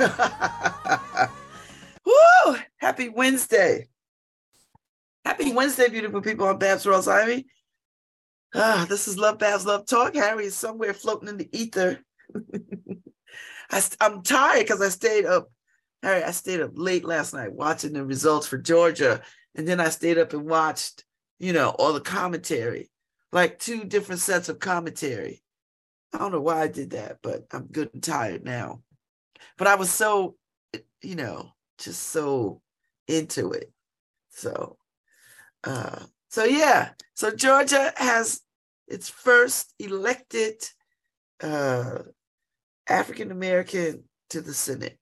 Woo! Happy Wednesday. Happy Wednesday, beautiful people. I'm Babz Rawls Ivy. Ah, this is Love Babz Love Talk. Harry is somewhere floating in the ether. I, am tired because I stayed up. Harry, I stayed up late last night watching the results for Georgia. And then I stayed up and watched, you know, all the commentary, like two different sets of commentary. I don't know why I did that, but I'm good and tired now. But I was so, you know, just so into it. So, uh, so yeah. So Georgia has its first elected uh, African American to the Senate,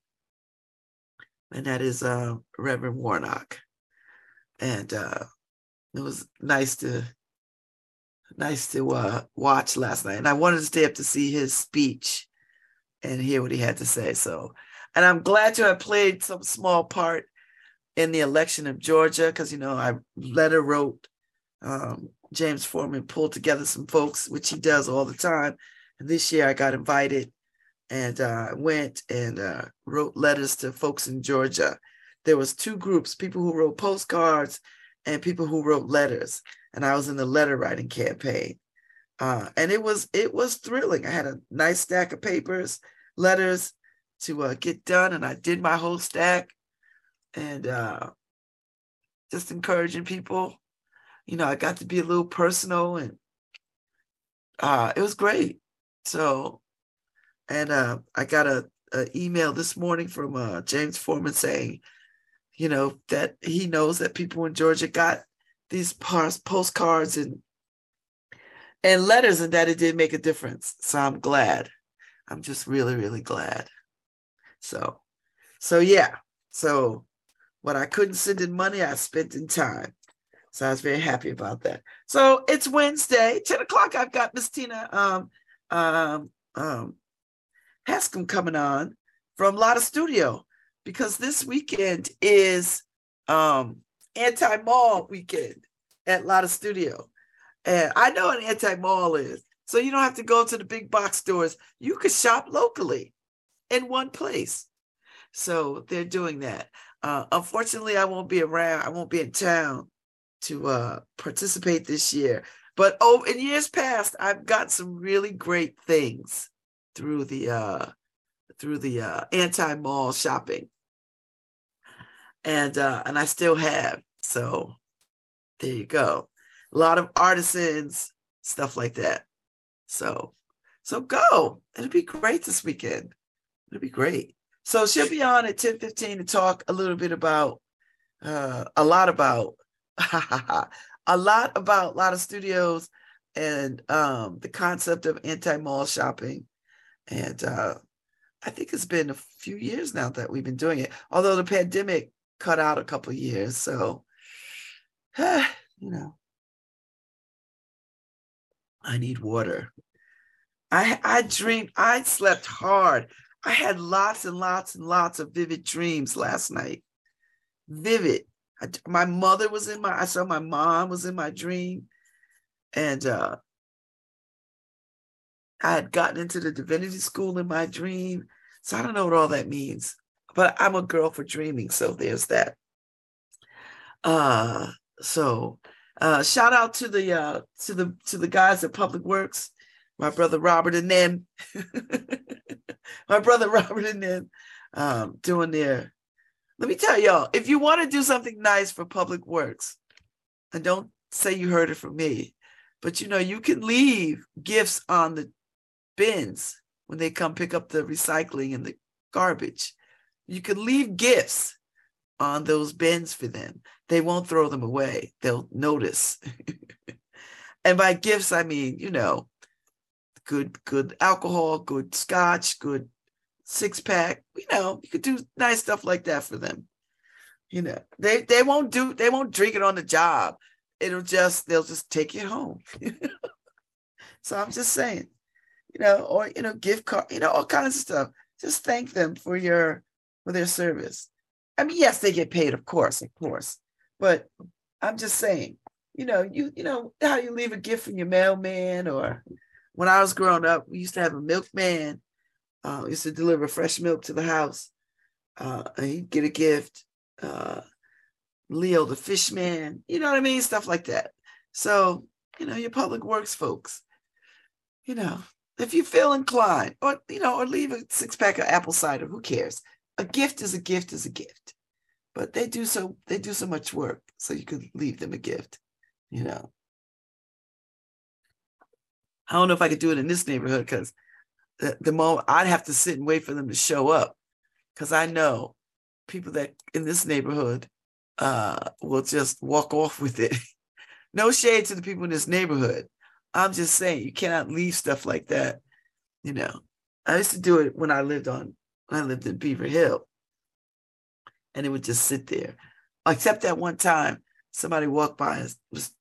and that is uh, Reverend Warnock. And uh, it was nice to nice to uh, watch last night. And I wanted to stay up to see his speech and hear what he had to say. So, and I'm glad to have played some small part in the election of Georgia because, you know, I letter wrote um, James Forman pulled together some folks, which he does all the time. And this year I got invited and uh, went and uh, wrote letters to folks in Georgia. There was two groups, people who wrote postcards and people who wrote letters. And I was in the letter writing campaign. Uh, and it was it was thrilling. I had a nice stack of papers, letters to uh, get done, and I did my whole stack, and uh, just encouraging people. You know, I got to be a little personal, and uh, it was great. So, and uh, I got a, a, email this morning from uh, James Forman saying, you know, that he knows that people in Georgia got these postcards and and letters and that it did make a difference. So I'm glad. I'm just really, really glad. So, so yeah. So what I couldn't send in money, I spent in time. So I was very happy about that. So it's Wednesday, 10 o'clock. I've got Miss Tina um um um Hascom coming on from Lotta Studio because this weekend is um anti-mall weekend at Lotta Studio. And I know an anti-mall is. So you don't have to go to the big box stores. You could shop locally in one place. So they're doing that. Uh, unfortunately, I won't be around. I won't be in town to uh, participate this year. But oh, in years past, I've got some really great things through the uh, through the uh, anti-mall shopping, and uh, and I still have. So there you go a lot of artisans, stuff like that. So, so go. It'll be great this weekend. It'll be great. So she'll be on at 10 15 to talk a little bit about uh, a lot about a lot about a lot of studios and um, the concept of anti-mall shopping. And uh, I think it's been a few years now that we've been doing it, although the pandemic cut out a couple years. So, you know, I need water. I I dreamed, I slept hard. I had lots and lots and lots of vivid dreams last night. Vivid. I, my mother was in my, I saw my mom was in my dream. And uh, I had gotten into the divinity school in my dream. So I don't know what all that means, but I'm a girl for dreaming. So there's that. Uh, so uh, shout out to the uh, to the to the guys at Public Works, my brother Robert and them, my brother Robert and them, um, doing their. Let me tell y'all, if you want to do something nice for Public Works, and don't say you heard it from me, but you know you can leave gifts on the bins when they come pick up the recycling and the garbage. You can leave gifts on those bins for them. They won't throw them away. They'll notice. and by gifts, I mean, you know, good, good alcohol, good scotch, good six pack. You know, you could do nice stuff like that for them. You know, they they won't do they won't drink it on the job. It'll just they'll just take it home. so I'm just saying, you know, or you know, gift card, you know, all kinds of stuff. Just thank them for your for their service. I mean, yes, they get paid, of course, of course. But I'm just saying, you know, you you know how you leave a gift from your mailman, or when I was growing up, we used to have a milkman. Uh, used to deliver fresh milk to the house. uh, and he'd get a gift. Uh, Leo the Fishman, you know what I mean? Stuff like that. So, you know, your public works folks, you know, if you feel inclined, or, you know, or leave a six pack of apple cider, who cares? A gift is a gift is a gift. But they do so, they do so much work. So you could leave them a gift, you know. I don't know if I could do it in this neighborhood because the, the moment I'd have to sit and wait for them to show up because I know people that in this neighborhood uh, will just walk off with it. no shade to the people in this neighborhood. I'm just saying you cannot leave stuff like that. You know, I used to do it when I lived on I lived in Beaver Hill, and it would just sit there. Except that one time, somebody walked by and was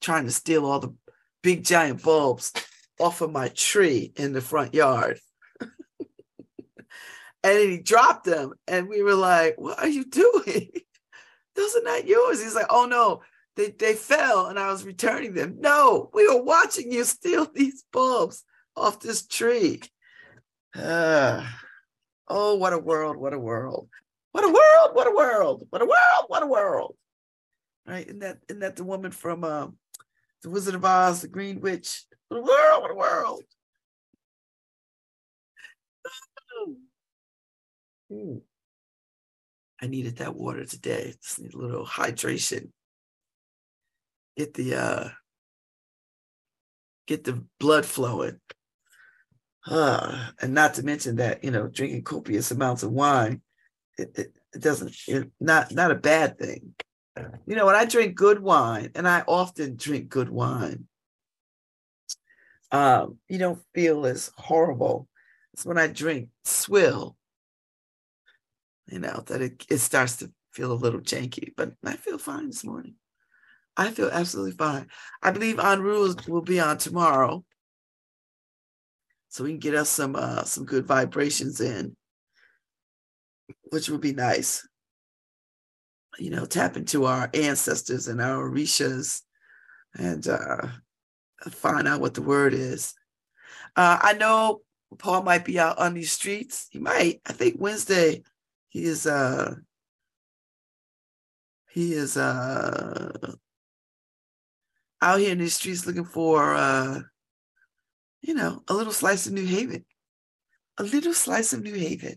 trying to steal all the big giant bulbs off of my tree in the front yard. and he dropped them, and we were like, "What are you doing? Those are not yours." He's like, "Oh no, they they fell, and I was returning them." No, we were watching you steal these bulbs off this tree. Uh, oh, what a world! What a world! What a world! What a world! What a world! What a world! Right? Isn't that isn't that the woman from um, the Wizard of Oz, the Green Witch? What a world, what a world. I needed that water today. Just need a little hydration. Get the uh get the blood flowing. Uh, and not to mention that, you know, drinking copious amounts of wine, it, it, it doesn't, it, not, not a bad thing. You know, when I drink good wine, and I often drink good wine, um, you don't feel as horrible as when I drink swill, you know, that it, it starts to feel a little janky, but I feel fine this morning. I feel absolutely fine. I believe On Rules will be on tomorrow. So we can get us some uh, some good vibrations in, which would be nice. You know, tap into our ancestors and our Orishas and uh, find out what the word is. Uh, I know Paul might be out on these streets. He might. I think Wednesday he is uh he is uh out here in these streets looking for uh you know a little slice of New Haven. A little slice of New Haven.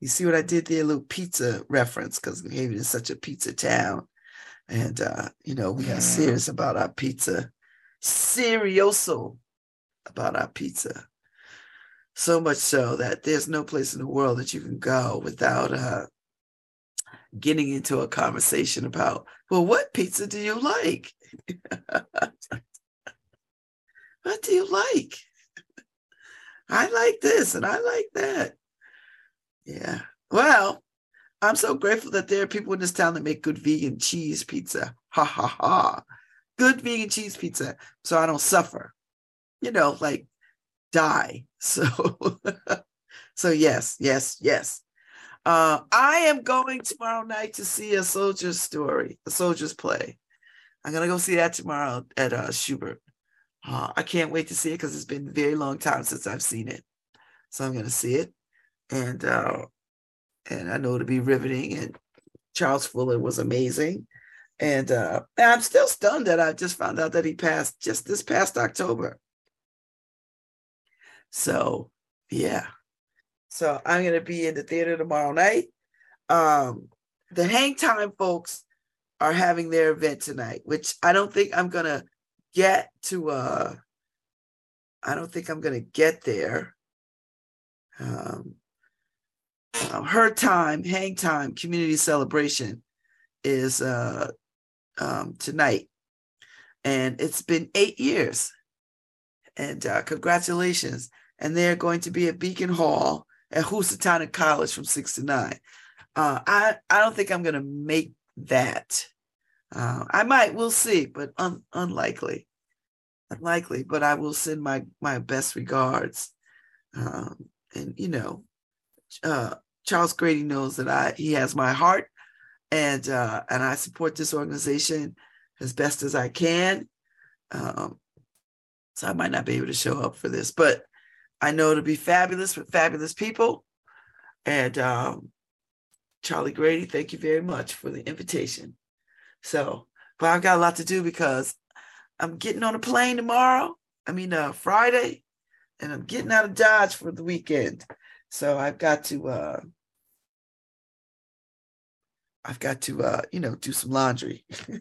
You see what I did there? A little pizza reference because New Haven is such a pizza town. And uh, you know, we are serious about our pizza serioso about our pizza. So much so that there's no place in the world that you can go without uh, getting into a conversation about, well, what pizza do you like? what do you like? I like this and I like that. Yeah. Well, I'm so grateful that there are people in this town that make good vegan cheese pizza. Ha ha ha good vegan cheese pizza so I don't suffer, you know, like die. So, so yes, yes, yes. Uh, I am going tomorrow night to see a soldier's story, a soldier's play. I'm gonna go see that tomorrow at uh, Shubert. Uh, I can't wait to see it because it's been a very long time since I've seen it. So I'm gonna see it, and uh, and I know it'll be riveting. And Charles Fuller was amazing. And, uh, and I'm still stunned that I just found out that he passed just this past October. So, yeah. So I'm going to be in the theater tomorrow night. Um, the Hang Time folks are having their event tonight, which I don't think I'm going to get to. Uh, I don't think I'm to get there. Um, her time, hang time, community celebration is uh, um, tonight. And it's been eight years. And uh, congratulations. And they're going to be at Beacon Hall at Housatonic College from six to nine. Uh, I, I don't think I'm to make that. Uh, I might, we'll see, but un, unlikely. Unlikely, but I will send my, my best regards. Um, and, you know, uh, Charles Grady knows that I he has my heart and uh, and I support this organization as best as I can. Um, so I might not be able to show up for this, but I know it'll be fabulous with fabulous people, and um, Charlie Grady, thank you very much for the invitation. So, but I've got a lot to do because I'm getting on a plane tomorrow. I mean, uh, Friday, and I'm getting out of Dodge for the weekend. So I've got to, uh, I've got to, uh, you know, do some laundry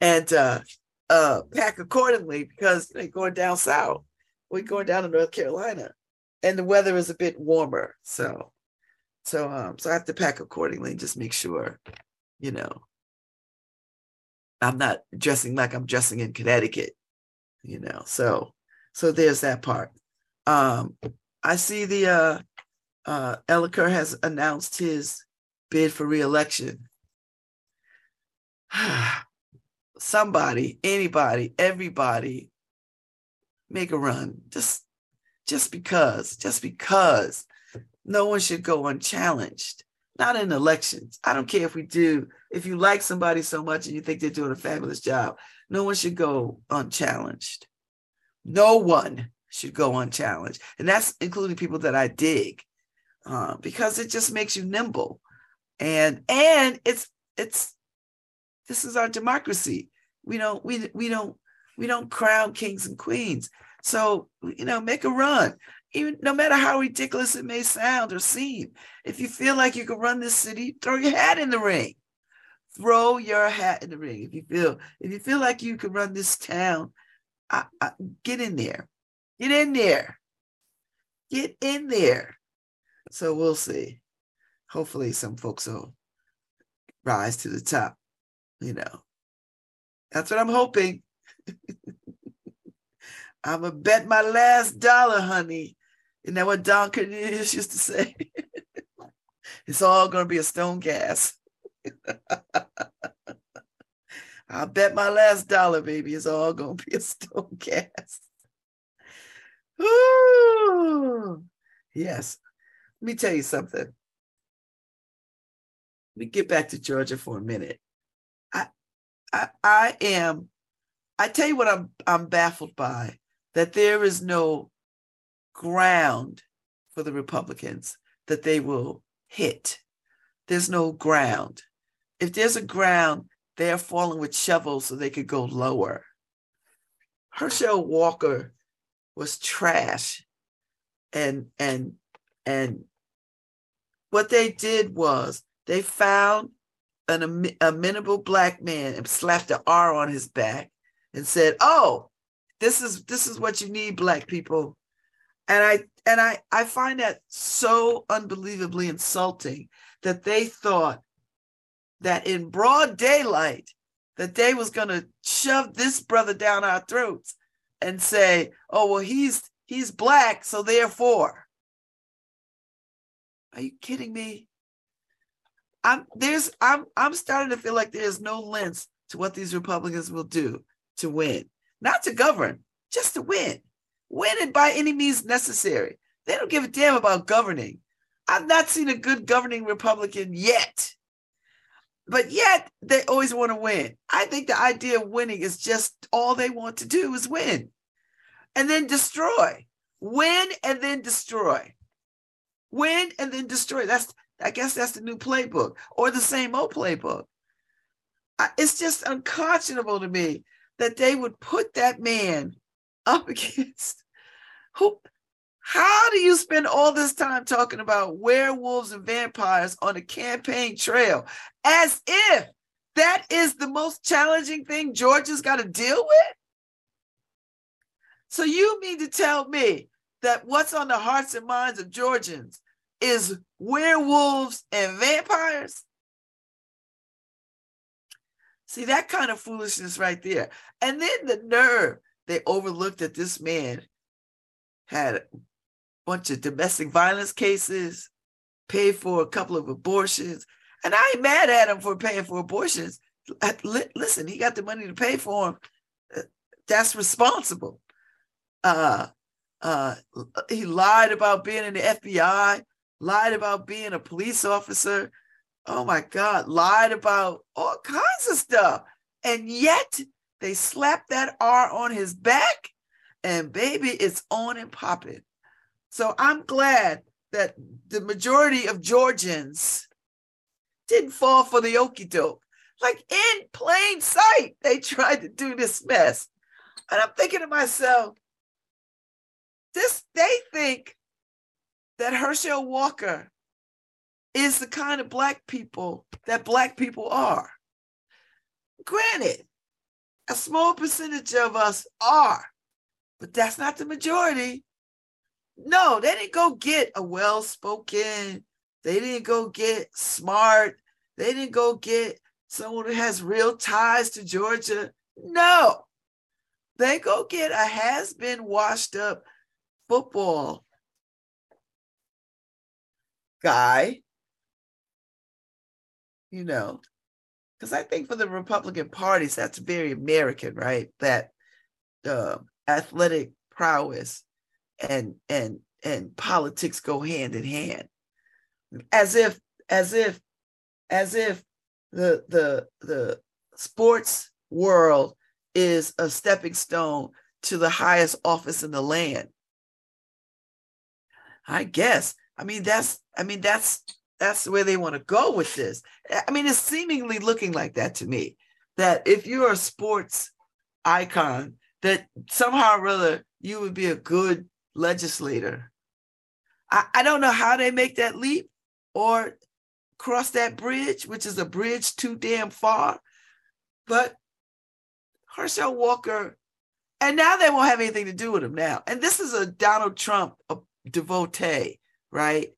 and uh, uh, pack accordingly because they're going down south. We're going down to North Carolina, and the weather is a bit warmer. So, so, um, so I have to pack accordingly. Just make sure, you know, I'm not dressing like I'm dressing in Connecticut, you know. So, so there's that part. Um, I see the uh, uh, Elicker has announced his bid for reelection. Somebody, anybody, everybody, make a run. Just, just because, just because. No one should go unchallenged. Not in elections. I don't care if we do. If you like somebody so much and you think they're doing a fabulous job, no one should go unchallenged. No one should go unchallenged. And that's including people that I dig uh, because it just makes you nimble. And and it's it's this is our democracy. We don't we we don't we don't crown kings and queens. So you know, make a run. Even no matter how ridiculous it may sound or seem, if you feel like you can run this city, throw your hat in the ring. Throw your hat in the ring. If you feel if you feel like you can run this town, I, I, get in there. Get in there. Get in there. So we'll see. Hopefully, some folks will rise to the top. You know, that's what I'm hoping. I'm to bet my last dollar, honey. Isn't that what Don Cornelius used to say? it's all going to be a stone gas. I'll bet my last dollar, baby. It's all going to be a stone gas. Ooh. Yes. Let me tell you something. Let me get back to Georgia for a minute. I I I am I tell you what I'm I'm baffled by that there is no ground for the Republicans that they will hit. There's no ground. If there's a ground, they're falling with shovels so they could go lower. Herschel Walker was trash. And and and what they did was they found an amenable black man and slapped the R on his back and said, "Oh, this is this is what you need, black people." And I and I I find that so unbelievably insulting that they thought that in broad daylight that they was going to shove this brother down our throats and say, "Oh, well, he's he's black, so therefore." Are you kidding me? I'm there's I'm I'm starting to feel like there's no lengths to what these Republicans will do to win, not to govern, just to win. Win it by any means necessary. They don't give a damn about governing. I've not seen a good governing Republican yet. But yet they always want to win. I think the idea of winning is just all they want to do is win and then destroy. Win and then destroy. Win and then destroy. That's I guess that's the new playbook or the same old playbook. It's just unconscionable to me that they would put that man up against who how do you spend all this time talking about werewolves and vampires on a campaign trail as if that is the most challenging thing Georgia's got to deal with? So you mean to tell me that what's on the hearts and minds of Georgians is werewolves and vampires? See that kind of foolishness right there. And then the nerve they overlooked that this man had a bunch of domestic violence cases, paid for a couple of abortions. And I ain't mad at him for paying for abortions. Listen, he got the money to pay for them. Uh, that's responsible. Uh, uh, he lied about being in the FBI, lied about being a police officer. Oh my God, lied about all kinds of stuff. And yet they slapped that R on his back, and baby, it's on and popping. So I'm glad that the majority of Georgians didn't fall for the okey doke. Like in plain sight, they tried to do this mess. And I'm thinking to myself, this they think that Herschel Walker is the kind of black people that black people are. Granted, a small percentage of us are, but that's not the majority. No, they didn't go get a well spoken, they didn't go get smart, they didn't go get someone who has real ties to Georgia. No, they go get a has been washed up football guy, you know, because I think for the Republican parties, that's very American, right? That uh, athletic prowess and and and politics go hand in hand, as if as if as if the the the sports world is a stepping stone to the highest office in the land. I guess. I mean that's I mean that's that's where they want to go with this. I mean it's seemingly looking like that to me. That if you're a sports icon, that somehow or other you would be a good legislator. I, I don't know how they make that leap or cross that bridge, which is a bridge too damn far. But Herschel Walker, and now they won't have anything to do with him now. And this is a Donald Trump a devotee, right?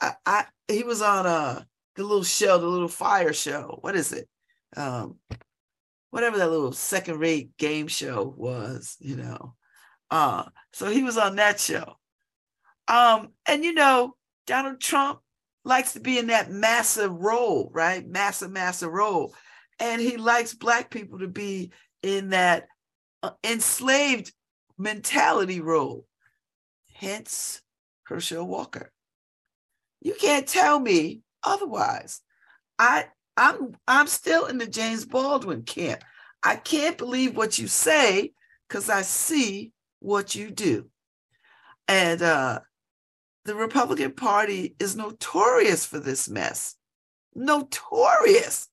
I, I he was on uh the little show, the little fire show. What is it? Um, whatever that little second rate game show was, you know. Uh, so he was on that show. Um, and you know, Donald Trump likes to be in that massive role, right? Massive, massive role. And he likes Black people to be in that uh, enslaved mentality role. Hence, Herschel Walker. You can't tell me otherwise. I I'm I'm still in the James Baldwin camp. I can't believe what you say because I see what you do. And uh, the Republican Party is notorious for this mess. Notorious.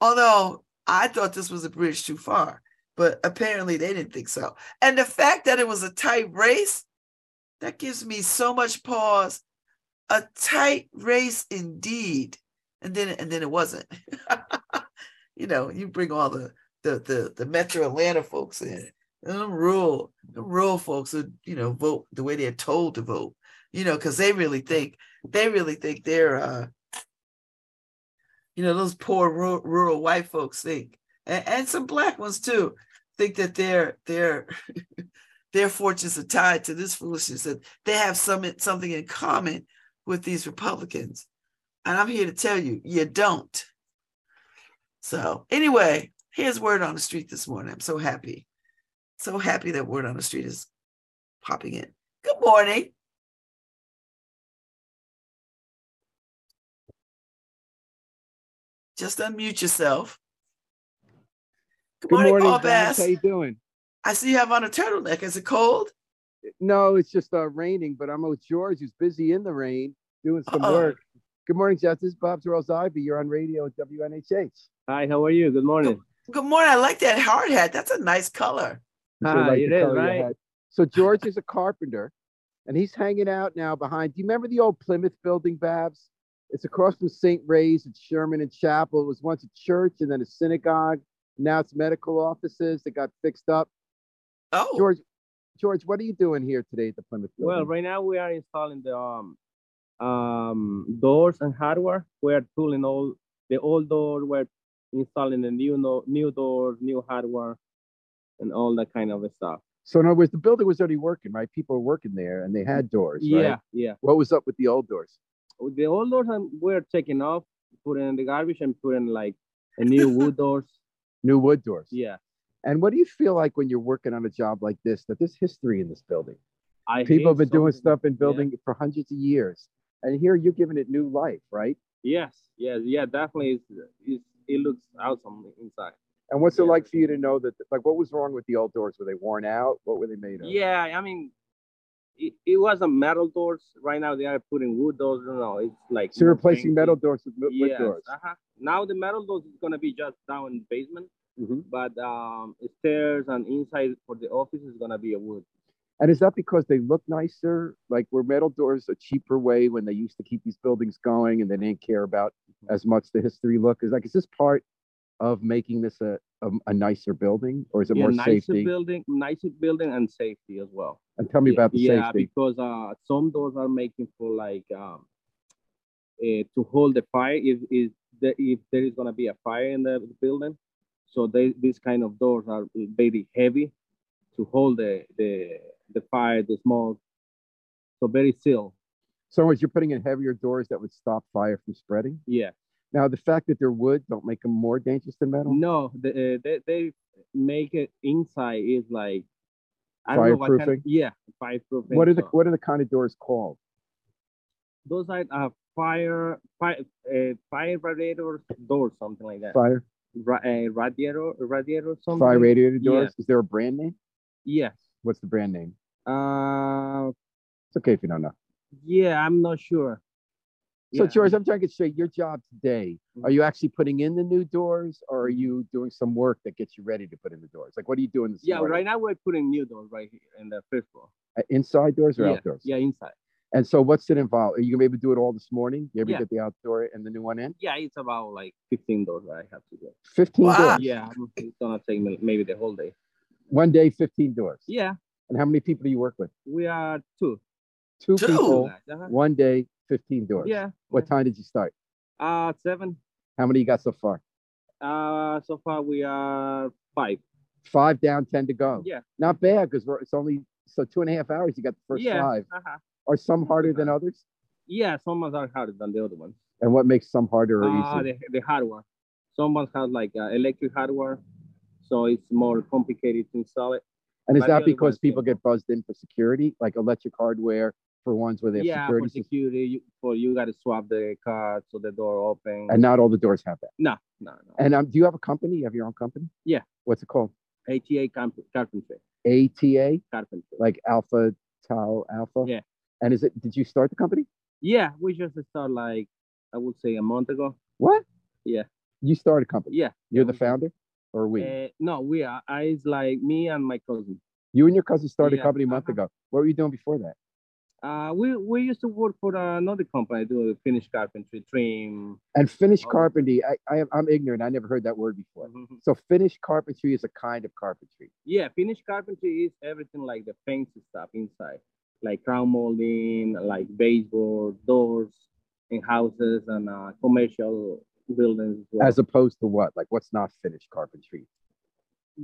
Although I thought this was a bridge too far, but apparently they didn't think so. And the fact that it was a tight race, that gives me so much pause. A tight race indeed. And then and then it wasn't. you know, you bring all the the the, the Metro Atlanta folks in. And them rural, the rural folks would, you know, vote the way they're told to vote you know, because they really think they really think they're, uh, you know, those poor rural, rural white folks think, and, and some black ones too, think that their their their fortunes are tied to this foolishness that they have some something in common with these Republicans, and I'm here to tell you, you don't. So anyway, here's word on the street this morning. I'm so happy, so happy that word on the street is popping in. Good morning. Just unmute yourself. Good, Good morning, morning Paul Bass. How you doing? I see you have on a turtleneck. Is it cold? No, it's just uh, raining, but I'm with George, who's busy in the rain doing some Uh-oh. work. Good morning, Jeff. This is Babz Rawls Ivy. You're on radio at WNHH. Hi, how are you? Good morning. Good, good morning. I like that hard hat. That's a nice color. Ah, like it is, right? So George is a carpenter, and he's hanging out now behind. Do you remember the old Plymouth building, Babz? It's across from St. Ray's. It's Sherman and Chapel. It was once a church and then a synagogue. Now it's medical offices that got fixed up. Oh, George, George, what are you doing here today at the Plymouth? Building? Well, right now we are installing the um, um, doors and hardware. We are tooling all the old door. We're installing the new no, new doors, new hardware, and all that kind of stuff. So in other words, the building was already working, right? People were working there, and they had doors. Yeah, right? yeah. What was up with the old doors? the old doors we're taking off, putting in the garbage and putting like a new wood doors. New wood doors. Yeah. And what do you feel like when you're working on a job like this? That there's history in this building. I People have been doing stuff in building yeah. for hundreds of years, and here you're giving it new life, right? Yes, yes, yeah, definitely. It's, it's, it looks awesome inside. And what's yeah. it like for you to know that? Like, what was wrong with the old doors? Were they worn out? What were they made of? Yeah, I mean, it, it was a metal doors. Right now they are putting wood doors. No, it's like So you're replacing metal doors with with wood Yes, doors. uh-huh. Now the metal doors is gonna be just down in the basement, Mhm. but um, stairs and inside for the office is gonna be a wood. And is that because they look nicer? Like were metal doors a cheaper way when they used to keep these buildings going and they didn't care about Mm-hmm. as much the history look? Is like is this part of making this a a, a nicer building or is it yeah, more nicer safety? building, nicer building and safety as well. And tell me about the yeah, safety. because uh, some doors are making for like um, uh, to hold the fire if if there, if there is gonna be a fire in the building. So they these kind of doors are very heavy to hold the the the fire, the smoke. So very still. So as you're putting in heavier doors that would stop fire from spreading. Yeah. Now the fact that they're wood don't make them more dangerous than metal. No, the, uh, they they make it inside is like I don't know what kind of, Fireproofing? yeah, fireproofing. What are the so- what are the kind of doors called? those are uh, fire fire uh, fire radiator doors, something like that. Fire Ra- uh, radiator radiator something. fire radiator doors. Yeah. Is there a brand name? Yes. What's the brand name? Uh, It's okay if you don't know. yeah, I'm not sure. So Yeah. George, I'm trying to get straight. Your job today, are you actually putting in the new doors or are you doing some work that gets you ready to put in the doors? Like what are you doing this Yeah, morning? right now we're putting new doors right here in the first floor. Uh, Inside doors or yeah, outdoors? yeah, inside. And so what's it involve? Are you gonna be able to do it all this morning? You ever Yeah. get the outdoor and the new one in? Yeah, it's about like 15 doors that I have to do. 15 Wow. doors. Yeah, it's gonna take maybe the whole day. One day, 15 doors. Yeah, And how many people do you work with? we are two. Two, Two? people, Uh-huh. one day, 15 doors. Yeah. What time did you start? Uh, seven. How many you got so far? Uh, so far we are five. Five down, 10 to go. Yeah. Not bad because we're it's only so two and a half hours. You got the first yeah. five. Uh-huh. Are some harder than others? Yeah, some ones are harder than the other ones. And what makes some harder or Ah, easier? the, the hardware. Some ones have like uh, electric hardware, so it's more complicated to install it. And is but that because people get buzzed in for security, like electric hardware for ones where they have yeah, security for security, you, for you got to swap the card so the door open. And not all the doors have that. no, no, no. And um, do you have a company? You have your own company? Yeah. What's it called? ATA carp- carpentry, ATA, carpentry. like Alpha Tau Alpha? Yeah. And is it, did you start the company? Yeah, we just started like I would say a month ago. What? Yeah. You started a company. Yeah. You're the founder or we? Uh, no, we are. I it's like me and my cousin. you and your cousin started a company a month uh-huh. ago. What were you doing before that? Uh, we we used to work for another company doing finish carpentry, trim. And finished Oh. carpentry, I, I am, I'm ignorant. I never heard that word before. Mhm. So finished carpentry is a kind of carpentry. Yeah, finish carpentry is everything like the fancy stuff inside, like crown molding, like baseboard, doors in houses and uh, commercial buildings. As well. As opposed to what? Like what's not finished carpentry?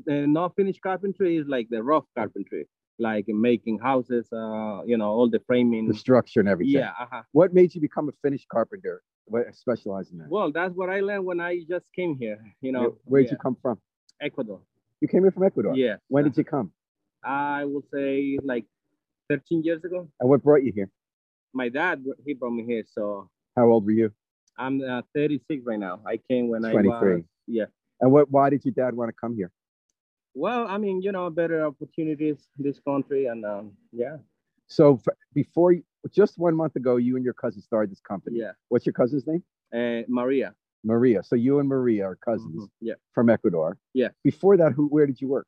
the not finished carpentry is like the rough carpentry, like making houses, uh, you know, all the framing. The structure and everything. yeah, uh-huh. What made you become a finished carpenter? What specialize in that? Well, that's what I learned when I just came here. You know, Where'd yeah, you come from? Ecuador. You came here from Ecuador. Yeah. When did you come? I would say like 13 years ago. And what brought you here? My dad, he brought me here, so How old were you? I'm uh, 36 right now. I came when I 23. was yeah. And what? Why did your dad want to come here? Well, I mean, you know, better opportunities in this country, and um, yeah, So f- before, you, just one month ago, you and your cousin started this company. yeah. What's your cousin's name? Uh, Maria. Maria. So you and Maria are cousins Mhm, Yeah. from Ecuador. Yeah. Before that, who? Where did you work?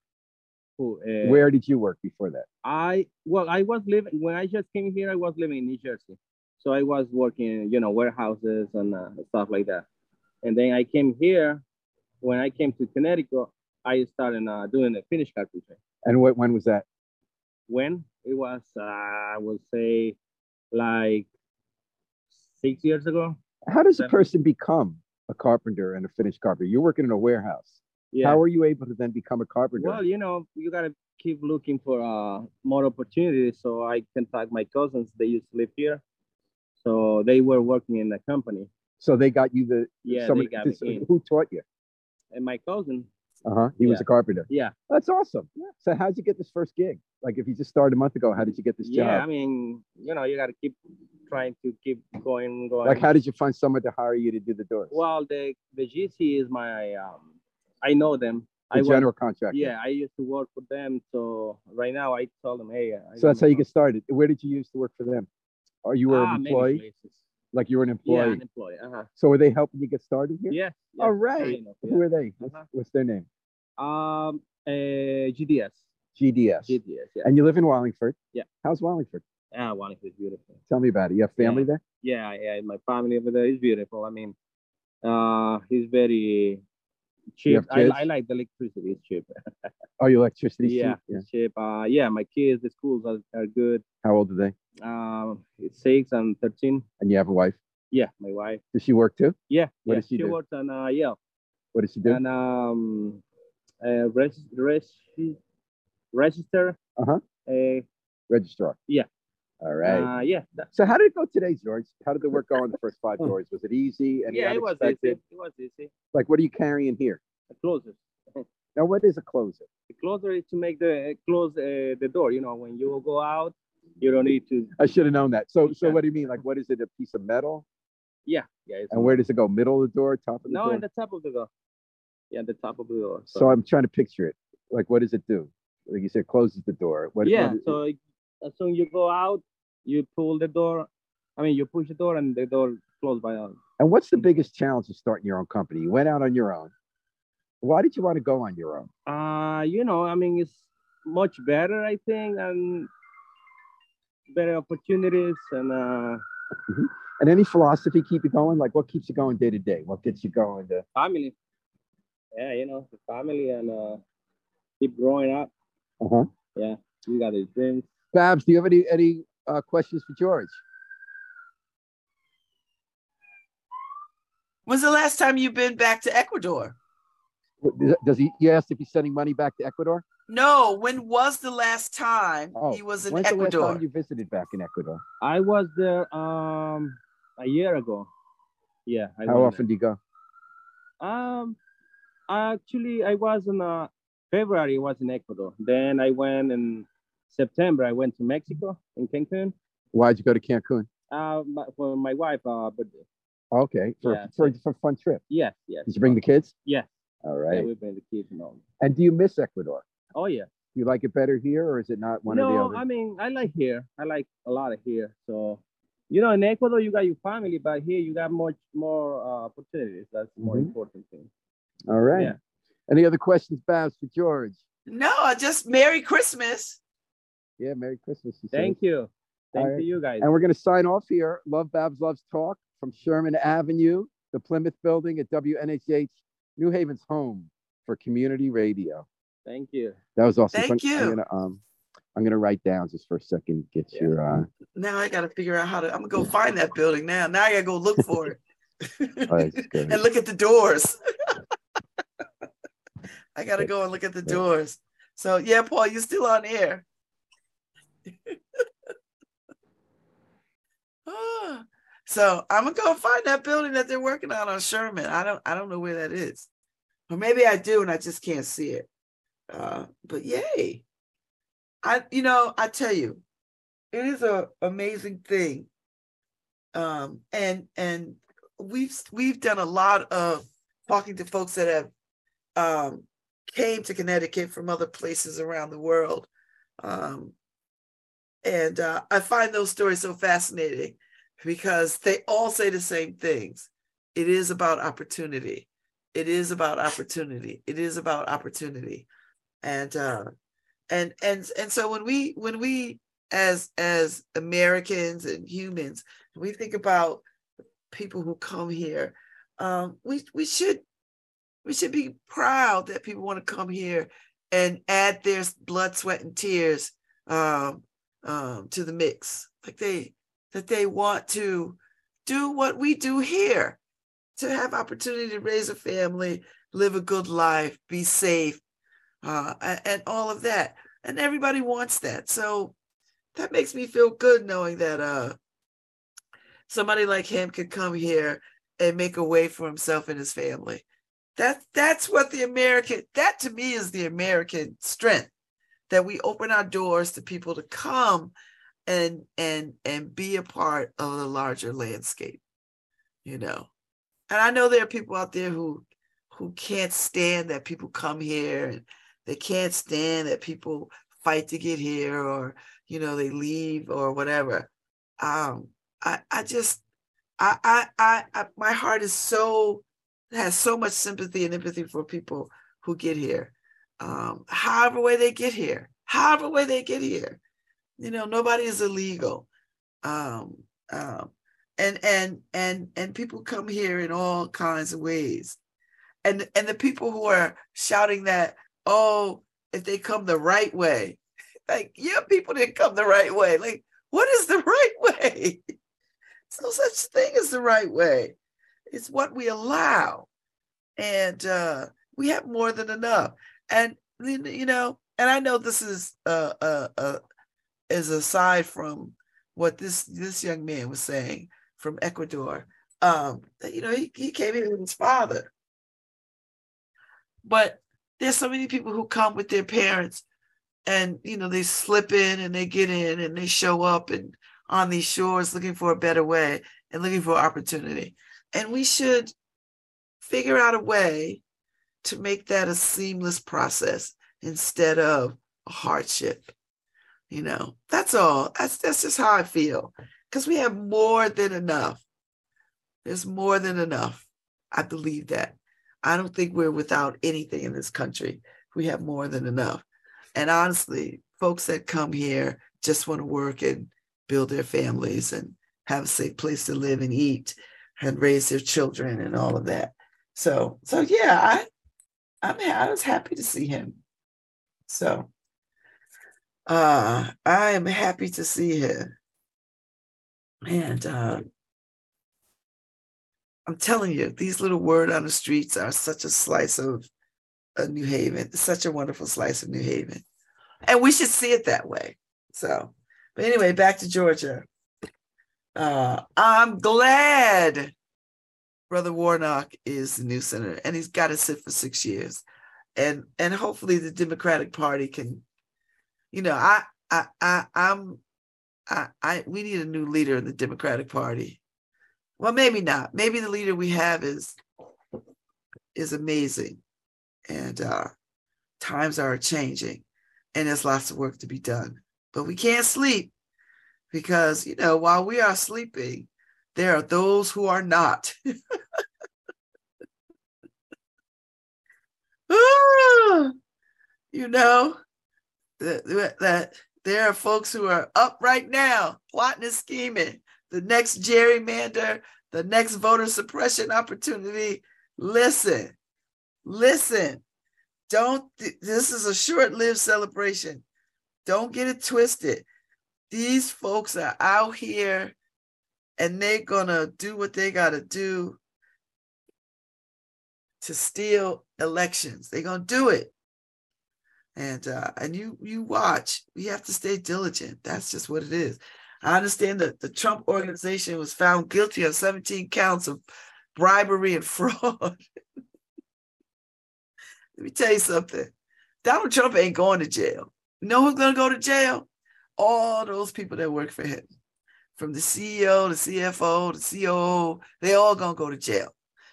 Who? Uh, where did you work before that? I well, I was living when I just came here. I was living in New Jersey, so I was working, you know, warehouses and uh, stuff like that. And then I came here. When I came to Connecticut, I started uh, doing the finish carpentry. And what? When was that? When it was, uh, I would say, like six years ago. How does a person become a carpenter and a finished carpenter? You're working in a warehouse. Yeah. How are you able to then become a carpenter? Well, you know, you gotta keep looking for uh, more opportunities. So I contact my cousins. They used to live here, so they were working in the company. so they got you the Yeah, somebody- they got me this- in. who taught you? And my cousin, Uh huh. He was a carpenter. yeah, That's awesome. Yeah. So how'd you get this first gig? Like if you just started a month ago, how did you get this job? yeah. I mean, you know, you gotta keep trying to keep going, going. Like how did you find someone to hire you to do the doors? well, the the GC is my um, I know them. The I general contractor. yeah, I used to work for them. So right now I tell them, hey. I So that's how you get started. Where did you used to work for them? Are you were Ah, an employee? Like you were an Yeah, employee. an employee. Uh-huh. So were they helping you get started here? Yeah. All yeah, right. kind of, Who are they? What's, Uh-huh. what's their name? Um, uh, GDS. GDS. GDS. Yeah. And you live in Wallingford. Yeah. How's Wallingford? Ah, Wallingford is beautiful. Tell me about it. You have family there? Yeah, yeah. My family over there is beautiful. I mean, uh, he's very cheap. I. I like the electricity. It's cheap. Oh, your electricity. yeah, Yeah. it's cheap. Uh, yeah, my kids, the schools are, are good. How old are they? Um, it's six and thirteen. And you have a wife? Yeah, my wife. Does she work too? Yeah, What yeah. does she do? She works on uh, Yale What does she do? and um, uh, res- res- register. Uh-huh. Uh, Registrar. Yeah. All right. uh, yeah, so how did it go today, George? How did the work go on the first five doors? Was it easy? Any yeah, it was easy. It was easy. Like, what are you carrying here? The closer. Now, what is a closer? The closer is to make the close uh, the door. You know, when you go out, you don't need to. I should have known that. So, so what do you mean? Like, what is it? A piece of metal? Yeah, yeah. And where does it go? Middle of the door, top of the no, door? in the top of the door. Yeah, the top of the door. So I'm trying to picture it. Like, what does it do? Like you said, closes the door. What? yeah, what- so as soon you go out, you pull the door. I mean, you push the door and the door closes by on. and what's the biggest challenge of starting your own company? You went out on your own. Why did you want to go on your own? Uh, you know, I mean, it's much better, I think, and better opportunities and uh, And any philosophy keep you going? Like, what keeps you going day to day? What gets you going to? family. Yeah, you know, the family and uh, keep growing up. Uh-huh. Yeah, you got the dreams. Babz, do you have any any uh, questions for George? When's the last time you've been back to Ecuador? Does- Does he? You asked if he's sending money back to Ecuador. No, when was the last time Oh, he was in When's the last Ecuador? time you visited back in Ecuador? I was there um a year ago. Yeah. I How went often do you go? Um, actually, I was in uh, February. I was in Ecuador. Then I went in September. I went to Mexico in Cancun. Why'd you go to Cancun? Uh, my, for my wife. Uh, but Okay, for Yeah, for, for a fun trip. yes, yes. Did you bring the kids? Yes. All Yeah, right. we bring the kids and all. And do you miss Ecuador? Oh yeah. Do you like it better here, or is it not one or the no, other? I mean I like here. I like a lot of here. So, you know, in Ecuador you got your family, but here you got much more uh, opportunities. That's the more Mhm. important thing. All right. Yeah. Any other questions, Babz, for George? No, just Merry Christmas. Yeah, Merry Christmas. he says. Thank you. Thank right. you, you guys. And we're going to sign off here. Love Babz Loves Talk from Sherman Avenue, the Plymouth building at WNHH, New Haven's home for community radio. Thank you. That was awesome. Thank So I'm, you. I'm gonna um I'm gonna write down just for a second, get Yeah. your uh Now I got to figure out how to. I'm gonna go find that building now. Now I gotta go look for it oh, and look at the doors. I gotta go and look at the doors. So yeah, Paul, you're still on air. Ah, so I'm gonna go find that building that they're working on on Sherman. I don't I don't know where that is. Or maybe I do and I just can't see it. Uh, but yay. I you know, I tell you, it is a amazing thing. Um, and and we've we've done a lot of talking to folks that have um came to Connecticut from other places around the world. Um, and uh, I find those stories so fascinating because they all say the same things. It is about opportunity. It is about opportunity. It is about opportunity. And uh, and and and so when we when we as as Americans and humans, we think about people who come here, um, we we should we should be proud that people want to come here and add their blood, sweat, and tears um, um, to the mix. Like they that they want to do what we do here, to have opportunity to raise a family, live a good life, be safe, uh, and all of that. And everybody wants that. So that makes me feel good knowing that uh, somebody like him could come here and make a way for himself and his family. That that's what the American that to me is the American strength that we open our doors to people to come and and and be a part of the larger landscape you know? And i know there are people out there who who can't stand that people come here and they can't stand that people fight to get here or you know they leave or whatever. Um i i just i i i, I my heart is so has so much sympathy and empathy for people who get here um however way they get here however way they get here you know nobody is illegal um um and and and and people come here in all kinds of ways and and the people who are shouting that oh if they come the right way. Like, yeah, people didn't come the right way. Like, what is the right way? no such thing as the right way. It's what we allow. And uh, we have more than enough. And, you know, and I know this is uh, uh, uh, is aside from what this this young man was saying from Ecuador. Um, you know, he, he came here with his father. But there's so many people who come with their parents and you know they slip in and they get in and they show up and on these shores looking for a better way and looking for opportunity and we should figure out a way to make that a seamless process instead of a hardship you know that's all that's that's just how i feel because we have more than enough there's more than enough i believe that I don't think we're without anything in this country. We have more than enough. And honestly, folks that come here just want to work and build their families and have a safe place to live and eat and raise their children and all of that. So, so yeah, I, I'm, I was happy to see him. So, uh, I am happy to see him. And uh, I'm telling you, these little word on the streets are such a slice of a New Haven, such a wonderful slice of New Haven. And we should see it that way. So, but anyway, back to Georgia. Uh, I'm glad Brother Warnock is the new senator, and he's got to sit for six years. And and hopefully the Democratic Party can, you know, I I I I'm I I we need a new leader in the Democratic Party. Well maybe not. Maybe the leader we have is is amazing. And uh times are changing and there's lots of work to be done. But we can't sleep because you know while we are sleeping there are those who are not ah, you know that, that there are folks who are up right now plotting and scheming the next gerrymander, the next voter suppression opportunity. Listen, listen. Don't, this is a short lived celebration. Don't get it twisted. These folks are out here and they're going to do what they got to do to steal elections. They're going to do it. And uh, and you you watch. We have to stay diligent. That's just what it is. I understand that the Trump organization was found guilty of 17 counts of bribery and fraud. Let me tell you something. Donald Trump ain't going to jail. You know who's going to go to jail? All those people that work for him, from the CEO, the CFO, the COO, they all to go to jail.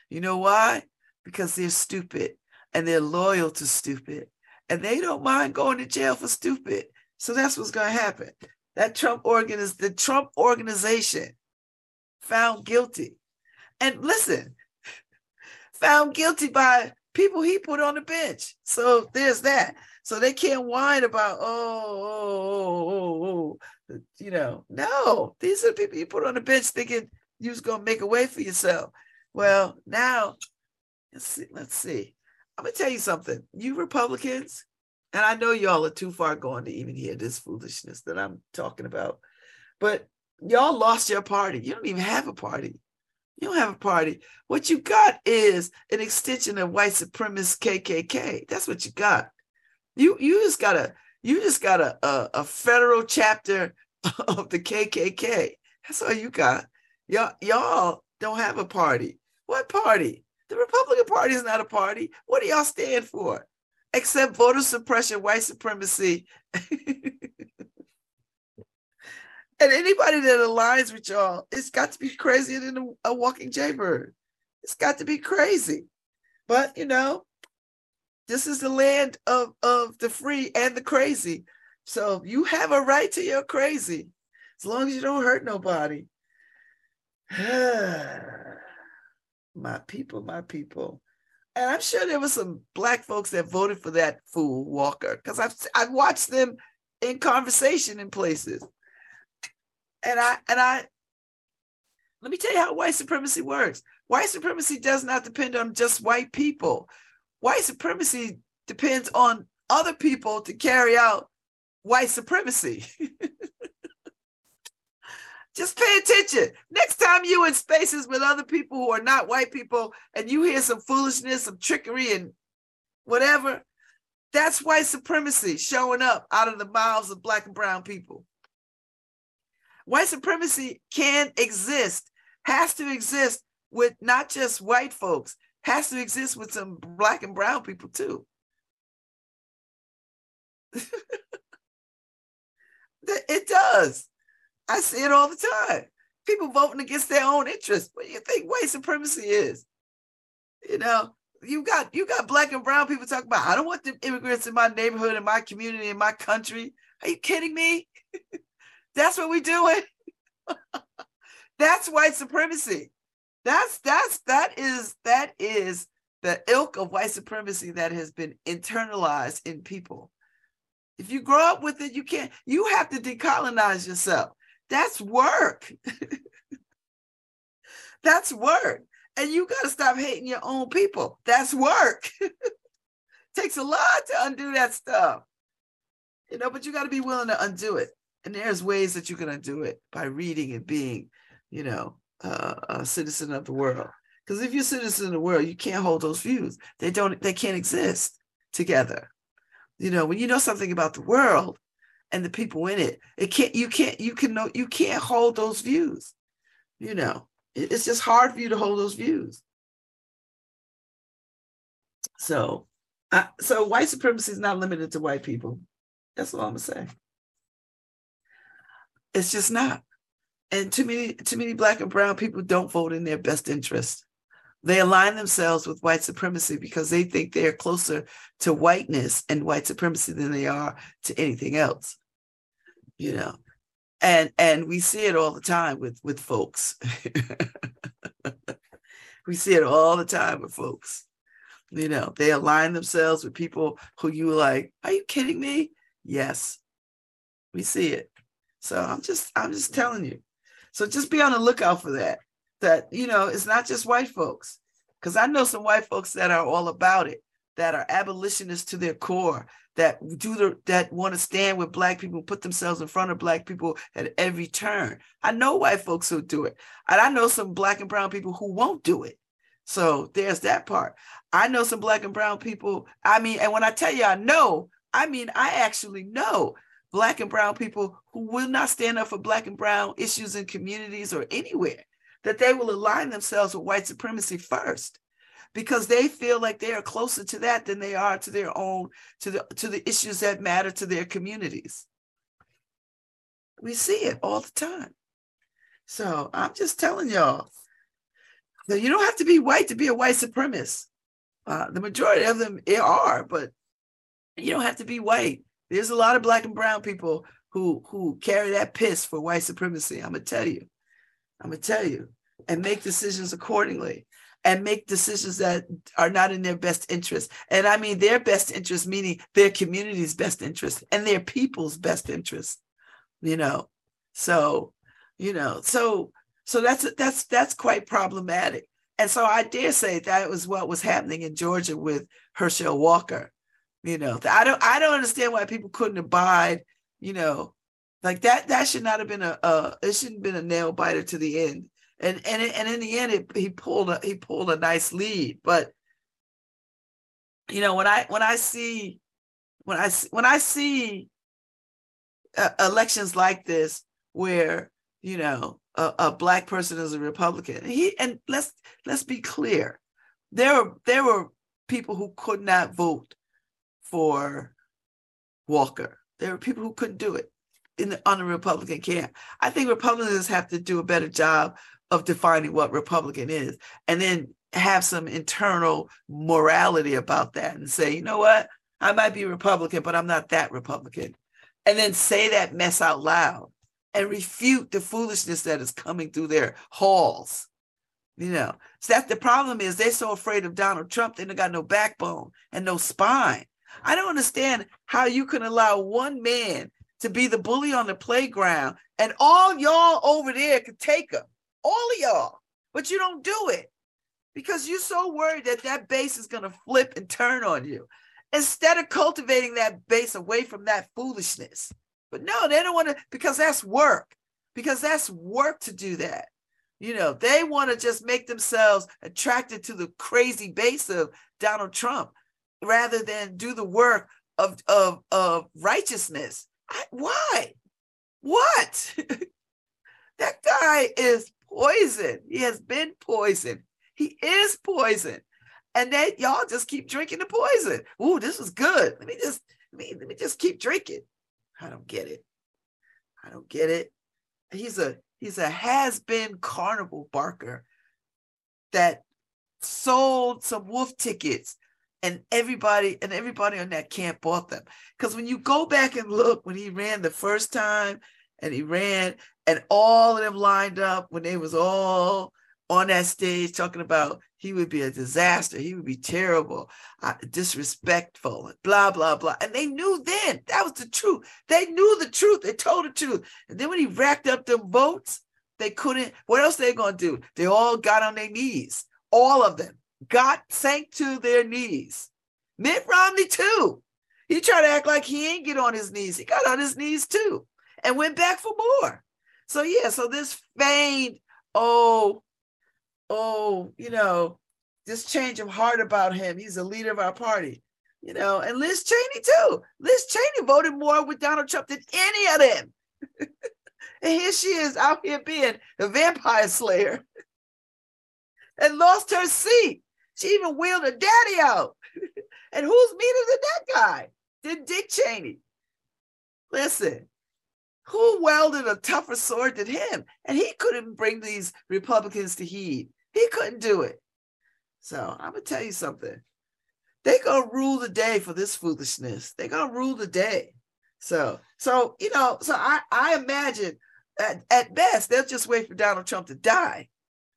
You know why? Because they're stupid and they're loyal to stupid and they don't mind going to jail for stupid. So that's what's to happen. That Trump organ is the Trump organization found guilty. And listen, found guilty by people he put on the bench. So there's that. So they can't whine about, oh, oh, oh, oh, oh. Uh, you know, no, these are the people you put on the bench thinking you was gonna make a way for yourself. Well, now let's see, let's see. I'm gonna tell you something. You Republicans, and I know y'all are too far gone to even hear this foolishness that I'm talking about. But y'all lost your party. You don't even have a party. You don't have a party. What you got is an extension of white supremacist KKK. That's what you got. You you just got a you just got a, a, a federal chapter of the KKK. That's all you got. Y'all y'all don't have a party. What party? The Republican Party is not a party. What do y'all stand for? except voter suppression, white supremacy. and anybody that aligns with y'all, it's got to be crazier than a, a walking jaybird. It's got to be crazy. But you know, this is the land of, of the free and the crazy. So you have a right to your crazy as long as you don't hurt nobody. my people, my people. And I'm sure there were some black folks that voted for that fool Walker because I've I've watched them in conversation in places. And I and I let me tell you how white supremacy works. White supremacy does not depend on just white people. White supremacy depends on other people to carry out white supremacy. just pay attention. Next time you in spaces with other people who are not white people and you hear some foolishness, some trickery, and whatever, that's white supremacy showing up out of the mouths of black and brown people. White supremacy can exist, has to exist with not just white folks, has to exist with some black and brown people too. it does. I see it all the time. People voting against their own interests. What do you think white supremacy is? You know, you got you got black and brown people talking about I don't want the immigrants in my neighborhood, in my community, in my country. Are you kidding me? that's what we're doing. that's white supremacy. That's that's that is that is the ilk of white supremacy that has been internalized in people. If you grow up with it, you can't, you have to decolonize yourself. That's work. That's work. And you got to stop hating your own people. That's work. Takes a lot to undo that stuff. You know, but you got to be willing to undo it. And there's ways that you can undo it by reading and being, you know, uh, a citizen of the world. Because if you're a citizen of the world, you can't hold those views. They don't, they can't exist together. You know, when you know something about the world, and the people in it. It can't, you can't, you can know, you can't hold those views. You know, it's just hard for you to hold those views. So, uh, so white supremacy is not limited to white people. That's all I'm gonna say. It's just not. And too many, too many black and brown people don't vote in their best interest. They align themselves with white supremacy because they think they're closer to whiteness and white supremacy than they are to anything else you know? And and we see it all the time with with folks. We see it all the time with folks you know? They align themselves with people who you like are you kidding me? Yes. We see it. So i'm just i'm just telling you so just be on the lookout for that that you know it's not just white folks because i know some white folks that are all about it that are abolitionists to their core that do the that want to stand with black people, put themselves in front of black people at every turn. I know white folks who do it, and I know some black and brown people who won't do it. So there's that part. I know some black and brown people. I mean, and when I tell you I know, I mean I actually know black and brown people who will not stand up for black and brown issues in communities or anywhere. That they will align themselves with white supremacy first because they feel like they are closer to that than they are to their own to the to the issues that matter to their communities we see it all the time so i'm just telling y'all that you don't have to be white to be a white supremacist uh, the majority of them are but you don't have to be white there's a lot of black and brown people who who carry that piss for white supremacy i'm gonna tell you i'm gonna tell you and make decisions accordingly and make decisions that are not in their best interest. And I mean their best interest, meaning their community's best interest and their people's best interest, you know. So, you know, so so that's that's that's quite problematic. And so I dare say that was what was happening in Georgia with Herschel Walker. You know, I don't I don't understand why people couldn't abide, you know, like that that should not have been a, a it shouldn't have been a nail biter to the end. And and and in the end, it, he pulled a he pulled a nice lead. But you know, when I when I see when I when I see uh, elections like this, where you know a, a, black person is a Republican, he and let's let's be clear, there were there were people who could not vote for Walker. There were people who couldn't do it in the, on the Republican camp. I think Republicans have to do a better job of defining what Republican is, and then have some internal morality about that and say, you know what? I might be Republican, but I'm not that Republican. And then say that mess out loud and refute the foolishness that is coming through their halls. You know, so that the problem is they're so afraid of Donald Trump, they don't got no backbone and no spine. I don't understand how you can allow one man to be the bully on the playground and all y'all over there could take him, all of y'all, but you don't do it because you're so worried that that base is going to flip and turn on you instead of cultivating that base away from that foolishness. But no, they don't want to because that's work, because that's work to do that. You know, they want to just make themselves attracted to the crazy base of Donald Trump rather than do the work of, of, of righteousness. I, why? What? that guy is poison. He has been poisoned. He is poison. And then y'all just keep drinking the poison. Ooh, this was good. Let me just let me, let me just keep drinking. I don't get it. I don't get it. He's a he's a has-been carnival barker that sold some wolf tickets and everybody and everybody on that camp bought them because when you go back and look when he ran the first time and he ran and all of them lined up when they was all on that stage talking about he would be a disaster, he would be terrible, uh, disrespectful, and blah, blah, blah. And they knew then that was the truth. They knew the truth. They told the truth. And then when he racked up them votes, they couldn't, what else they going to do? They all got on their knees. All of them got sank to their knees. Mitt Romney, too. He tried to act like he ain't get on his knees. He got on his knees, too, and went back for more. So, yeah, so this feigned, oh, oh, you know, this change of heart about him. He's the leader of our party, you know, and Liz Cheney too. Liz Cheney voted more with Donald Trump than any of them. and here she is out here being a vampire slayer and lost her seat. She even wheeled her daddy out. and who's meaner than that guy? Than Dick Cheney. Listen, who welded a tougher sword than him? And he couldn't bring these Republicans to heed. He couldn't do it. So I'm gonna tell you something. They gonna rule the day for this foolishness. They gonna rule the day. So, so you know, so I I imagine at, at best they'll just wait for Donald Trump to die,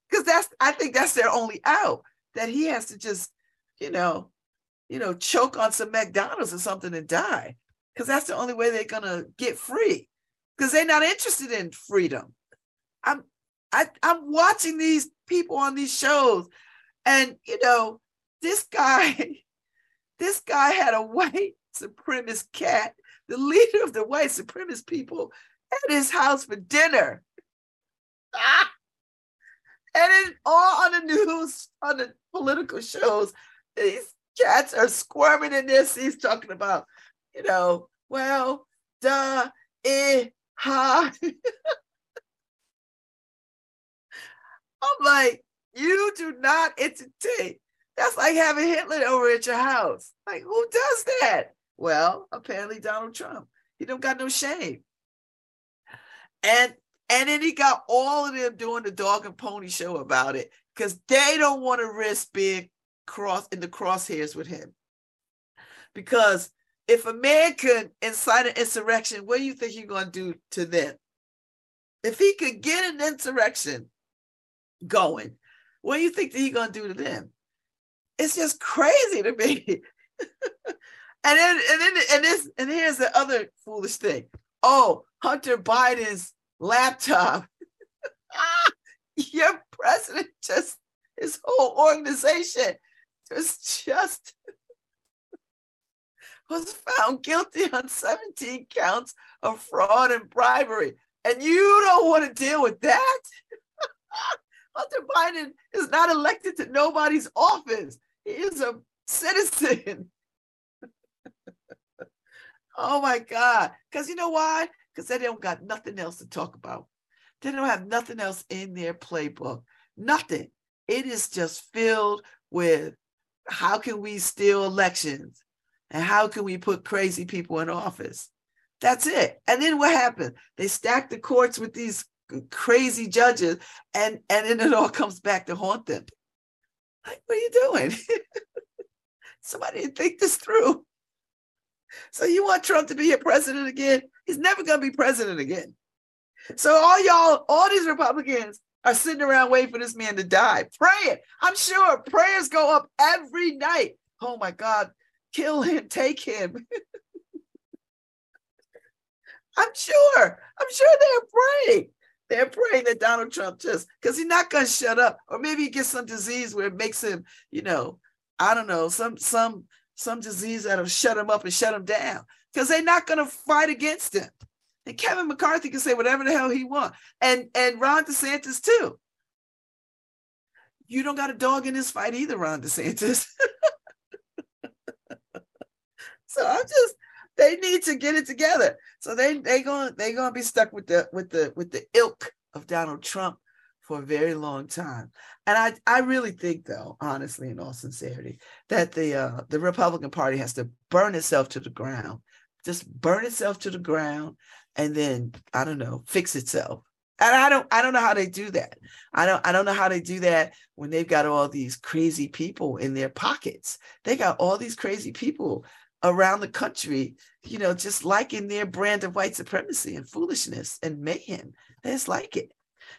because that's I think that's their only out. That he has to just, you know, you know, choke on some McDonald's or something and die, because that's the only way they're gonna get free because they're not interested in freedom. I'm I, I'm watching these people on these shows, and you know, this guy, this guy had a white supremacist cat, the leader of the white supremacist people, at his house for dinner. Ah! And it all on the news, on the political shows, these cats are squirming in their seats talking about, you know, well, duh, eh, ha. I'm like, you do not entertain. That's like having Hitler over at your house. Like, who does that? Well, apparently Donald Trump. He don't got no shame. And and then he got all of them doing the dog and pony show about it because they don't want to risk being cross in the crosshairs with him. Because if a man could incite an insurrection, what do you think he's going to do to them? If he could get an insurrection going, what do you think that he's gonna do to them? It's just crazy to me. and then and then and this and here's the other foolish thing. Oh, Hunter Biden's laptop. Your president just his whole organization just just was found guilty on 17 counts of fraud and bribery. And you don't want to deal with that? Hunter Biden is not elected to nobody's office. He is a citizen. oh my God. Because you know why? Because they don't got nothing else to talk about. They don't have nothing else in their playbook. Nothing. It is just filled with how can we steal elections and how can we put crazy people in office? That's it. And then what happened? They stacked the courts with these crazy judges and and then it all comes back to haunt them Like, what are you doing? Somebody didn't think this through. So you want Trump to be your president again? He's never going to be president again. So all y'all, all these Republicans are sitting around waiting for this man to die, praying. I'm sure prayers go up every night. Oh my God, kill him, take him. I'm sure. I'm sure they're praying. They're praying that Donald Trump just because he's not gonna shut up, or maybe he gets some disease where it makes him, you know, I don't know, some some some disease that'll shut him up and shut him down. Because they're not gonna fight against him. And Kevin McCarthy can say whatever the hell he wants. And and Ron DeSantis too. You don't got a dog in this fight either, Ron DeSantis. so I'm just they need to get it together. So they they going they gonna be stuck with the with the with the ilk of Donald Trump for a very long time. And I I really think though, honestly, in all sincerity, that the uh, the Republican Party has to burn itself to the ground, just burn itself to the ground, and then I don't know, fix itself. And I don't I don't know how they do that. I don't I don't know how they do that when they've got all these crazy people in their pockets. They got all these crazy people around the country, you know, just liking their brand of white supremacy and foolishness and mayhem. They just like it.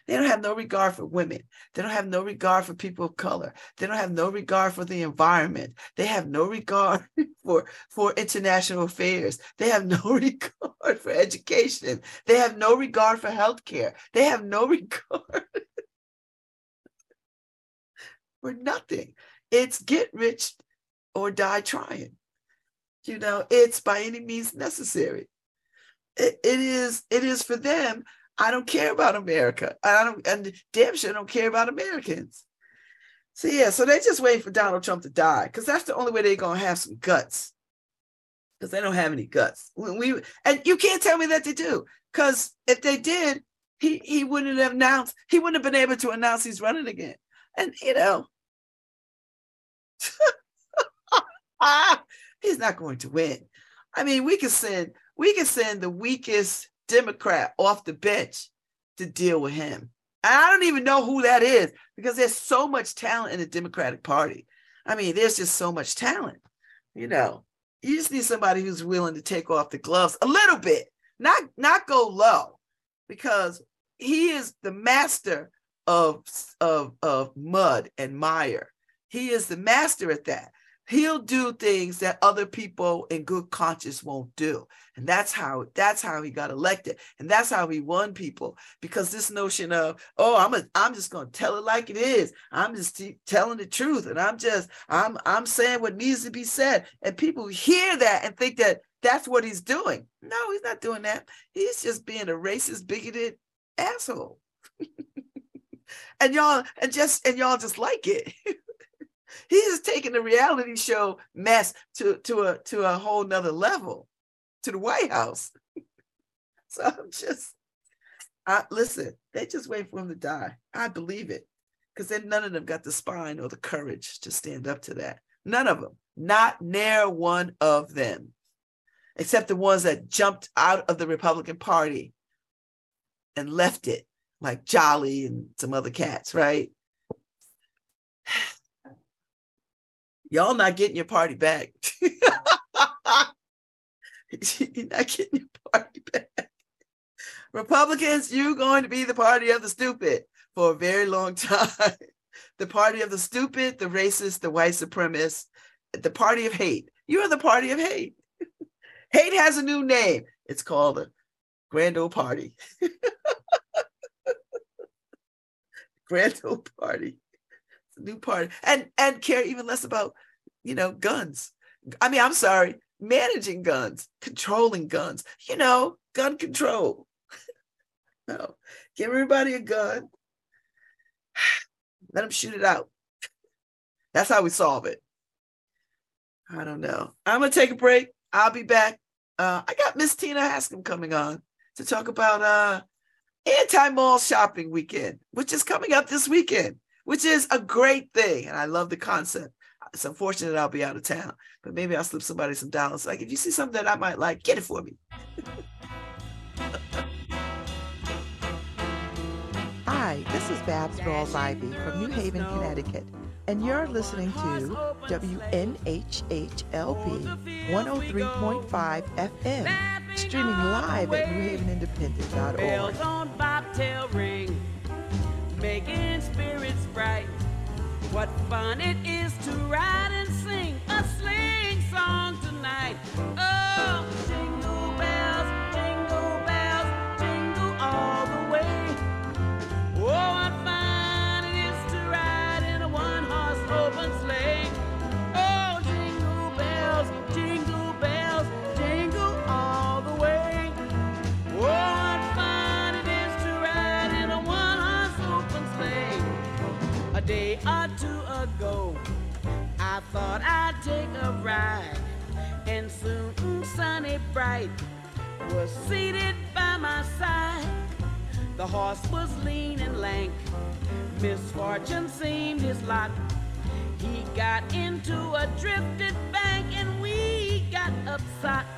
They don't have no regard for women. They don't have no regard for people of color. They don't have no regard for the environment. They have no regard for, for international affairs. They have no regard for education. They have no regard for healthcare. They have no regard for nothing. It's get rich or die trying. You know, it's by any means necessary. It, it is it is for them. I don't care about America. I don't and damn sure I don't care about Americans. So yeah, so they just wait for Donald Trump to die because that's the only way they're gonna have some guts. Because they don't have any guts. When we and you can't tell me that they do. Because if they did, he he wouldn't have announced. He wouldn't have been able to announce he's running again. And you know, he's not going to win. I mean, we can send we can send the weakest Democrat off the bench to deal with him. And I don't even know who that is because there's so much talent in the Democratic Party. I mean, there's just so much talent. You know, you just need somebody who's willing to take off the gloves a little bit, not not go low, because he is the master of of of mud and mire. He is the master at that he'll do things that other people in good conscience won't do. And that's how that's how he got elected. And that's how he won people. Because this notion of oh i'm a, i'm just going to tell it like it is. I'm just t- telling the truth. And i'm just i'm i'm saying what needs to be said. And people hear that and think that that's what he's doing. No he's not doing that. He's just being a racist bigoted asshole. And y'all and just and y'all just like it He's just taking the reality show mess to, to a to a whole nother level, to the White House. so I'm just, I listen, they just wait for him to die. I believe it. Because then none of them got the spine or the courage to stand up to that. None of them. Not near one of them. Except the ones that jumped out of the Republican Party and left it, like Jolly and some other cats, right? y'all not getting your party back. You're not getting your party back. Republicans, you're going to be the party of the stupid for a very long time. the party of the stupid, the racist, the white supremacist, the party of hate. You are the party of hate. hate has a new name. It's called the grand old party. grand old party new party and and care even less about you know guns. I mean i'm sorry managing guns controlling guns you know gun control. No give everybody a gun. Let them shoot it out. That's how we solve it. I don't know. I'm gonna take a break. I'll be back. Uh, i got miss tina hascom coming on to talk about uh anti-mall shopping weekend which is coming up this weekend which is a great thing. And I love the concept. It's unfortunate I'll be out of town, but maybe I'll slip somebody some dollars. Like, if you see something that I might like, get it for me. Hi, this This is Babz Rawls Ivy from New Haven, Connecticut, and you're listening to WNHHLP 103.5 FM, streaming live at newhavenindependent.org. making spirits bright. What fun it is to ride and sing a sling song tonight. Oh, jingle bells, jingle bells, jingle all the way. Oh, ago, I thought I'd take a ride, and soon Sunny Bright was seated by my side. The horse was lean and lank, misfortune seemed his lot. He got into a drifted bank, and we got upside.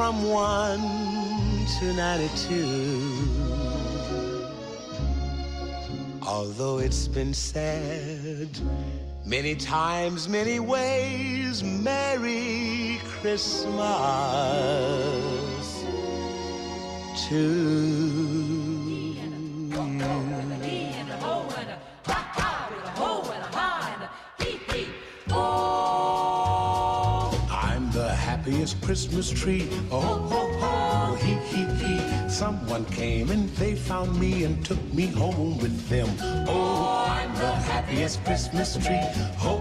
from 1 to 92. Although it's been said many times, many ways, Merry Christmas to Christmas tree. Oh, ho, ho, he, he, he. Someone came and they found me and took me home with them. Oh, I'm the happiest Christmas tree. Ho,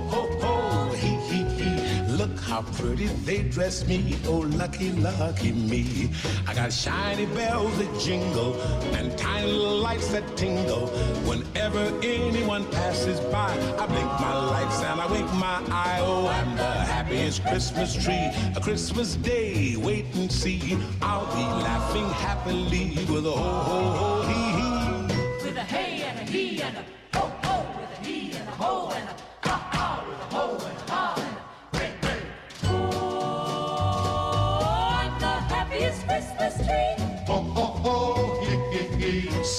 how pretty they dress me. Oh, lucky, lucky me. I got shiny bells that jingle and tiny lights that tingle. Whenever anyone passes by, I blink my lights and I wink my eye. Oh, I'm the happiest Christmas tree. A Christmas day, wait and see. I'll be laughing happily with a ho, ho, ho, hee, hee. With a hey and a he and a ho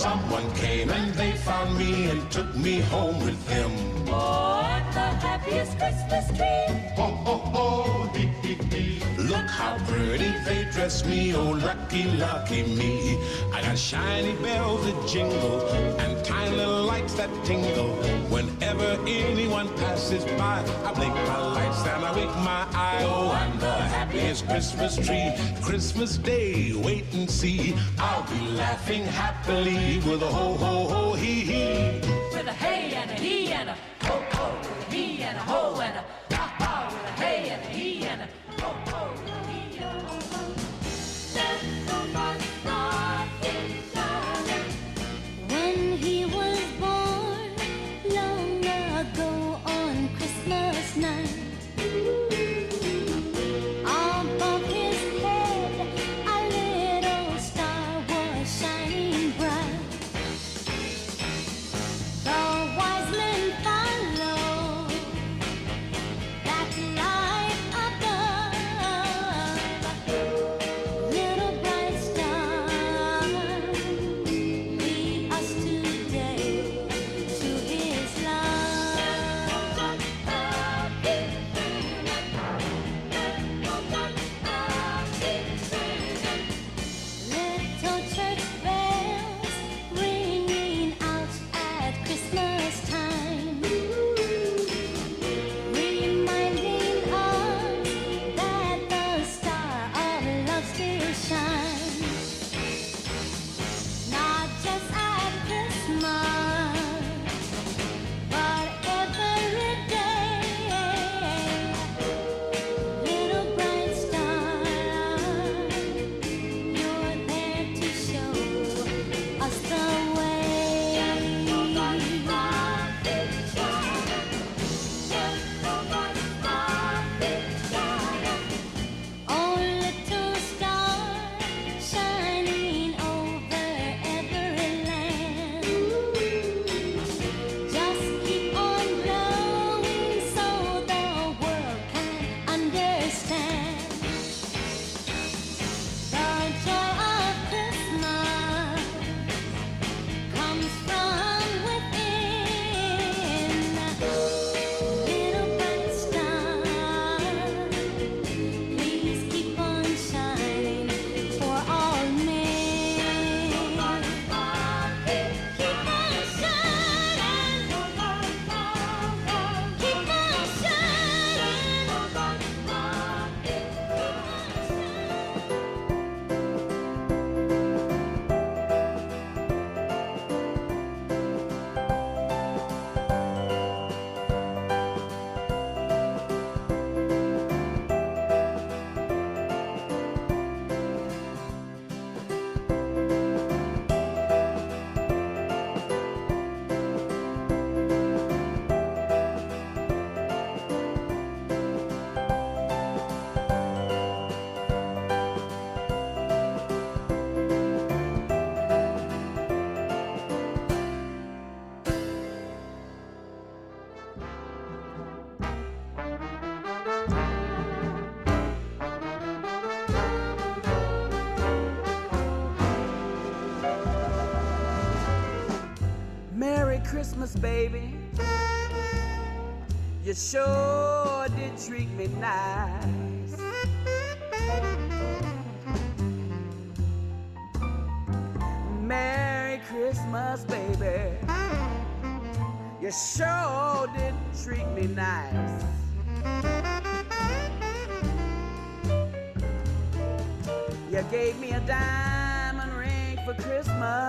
Someone came and they found me and took me home with them. Oh, the happiest Christmas tree. Ho, ho, ho, hee, hee, hee. How pretty they dress me, oh lucky, lucky me. I got shiny bells that jingle and tiny lights that tingle. Whenever anyone passes by, I blink my lights and I wink my eye. Oh, I'm the happiest Christmas tree. Christmas Day, wait and see. I'll be laughing happily with a ho, ho, ho, hee, hee. With a hey and a he and a ho ho, he and a ho and a Christmas, baby. You sure did treat me nice. Merry Christmas, baby. You sure did treat me nice. You gave me a diamond ring for Christmas.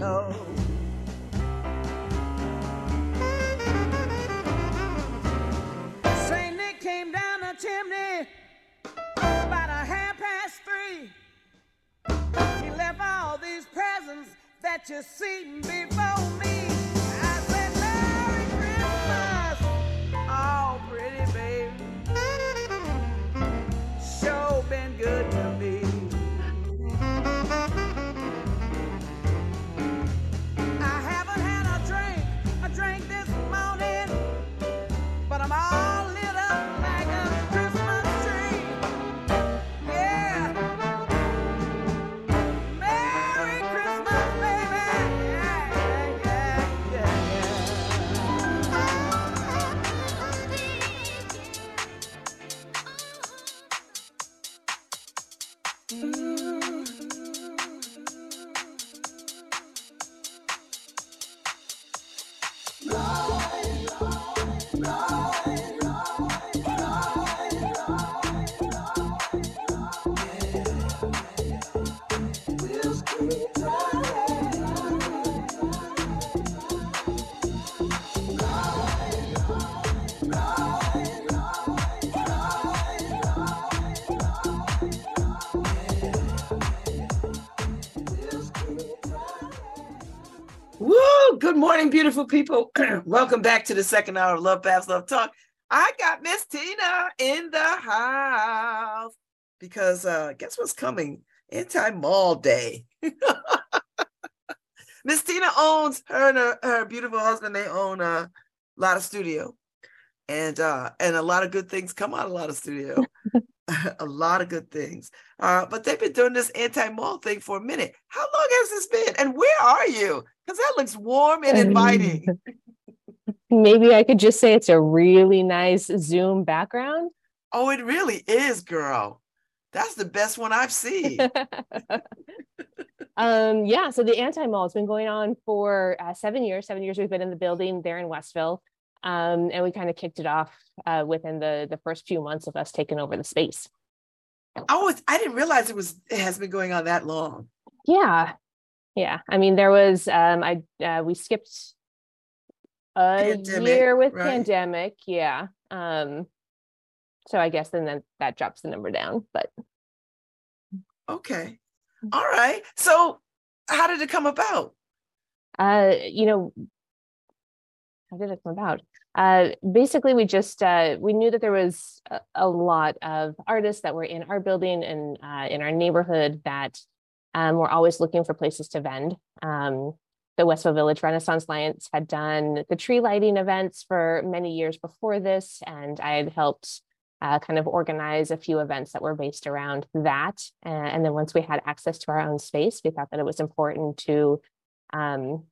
toe. Saint Nick came down the chimney about a half past three. He left all these presents that you've seen before. Beautiful people. Welcome back to the second hour of Love Babz Love Talk. I got Miss Tina in the house because uh guess what's coming? Anti-mall day. Miss Tina owns her and her, her beautiful husband, they own a Lotta Studio. And uh and a lot of good things come out of a Lotta Studio. a lot of good things. Uh, but they've been doing this anti-mall thing for a minute. How long has this been? And where are you? Because that looks warm and inviting. Maybe I could just say it's a really nice Zoom background. Oh, it really is, girl. That's the best one I've seen. um, yeah, so the anti mall has been going on for uh, seven years. Seven years we've been in the building there in Westville. Um, and we kind of kicked it off uh, within the the first few months of us taking over the space. Oh, it's, I didn't realize it was it has been going on that long. Yeah, yeah. I mean, there was um, I uh, we skipped a Pandemic, year with right. pandemic. Yeah. Um, so I guess then that, that drops the number down, but Okay. All right. So how did it come about? uh, you know, how did it come about? Uh, basically, we just uh, we knew that there was a, a lot of artists that were in our building and uh, in our neighborhood that um, were always looking for places to vend. Um, the Westville Village Renaissance Alliance had done the tree lighting events for many years before this, and I had helped uh, kind of organize a few events that were based around that. And then once we had access to our own space, we thought that it was important to um,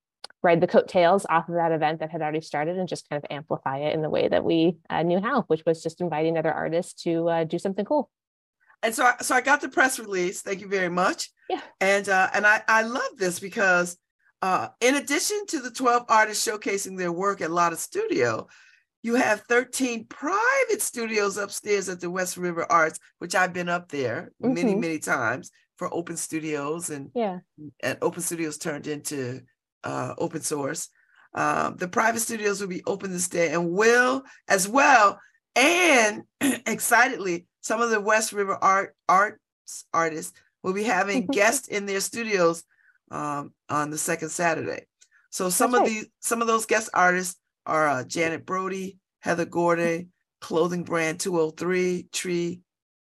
ride the coattails off of that event that had already started and just kind of amplify it in the way that we uh, knew how, which was just inviting other artists to uh, do something cool. And so, I- so I got the press release. Thank you very much. Yeah. And uh, and I I love this because uh, in addition to the twelve artists showcasing their work at Lotta Studio, you have thirteen private studios upstairs at the West River Arts, which I've been up there many Mhm. many times for open studios and Yeah. and open studios turned into uh, open source. Um, the private studios will be open this day and will as well. And excitedly, some of the West River art arts artists will be having guests in their studios um, on the second Saturday. So some That's of right. these, some of those guest artists are uh, Janet Brody, Heather Gorday, clothing brand 203 Tree,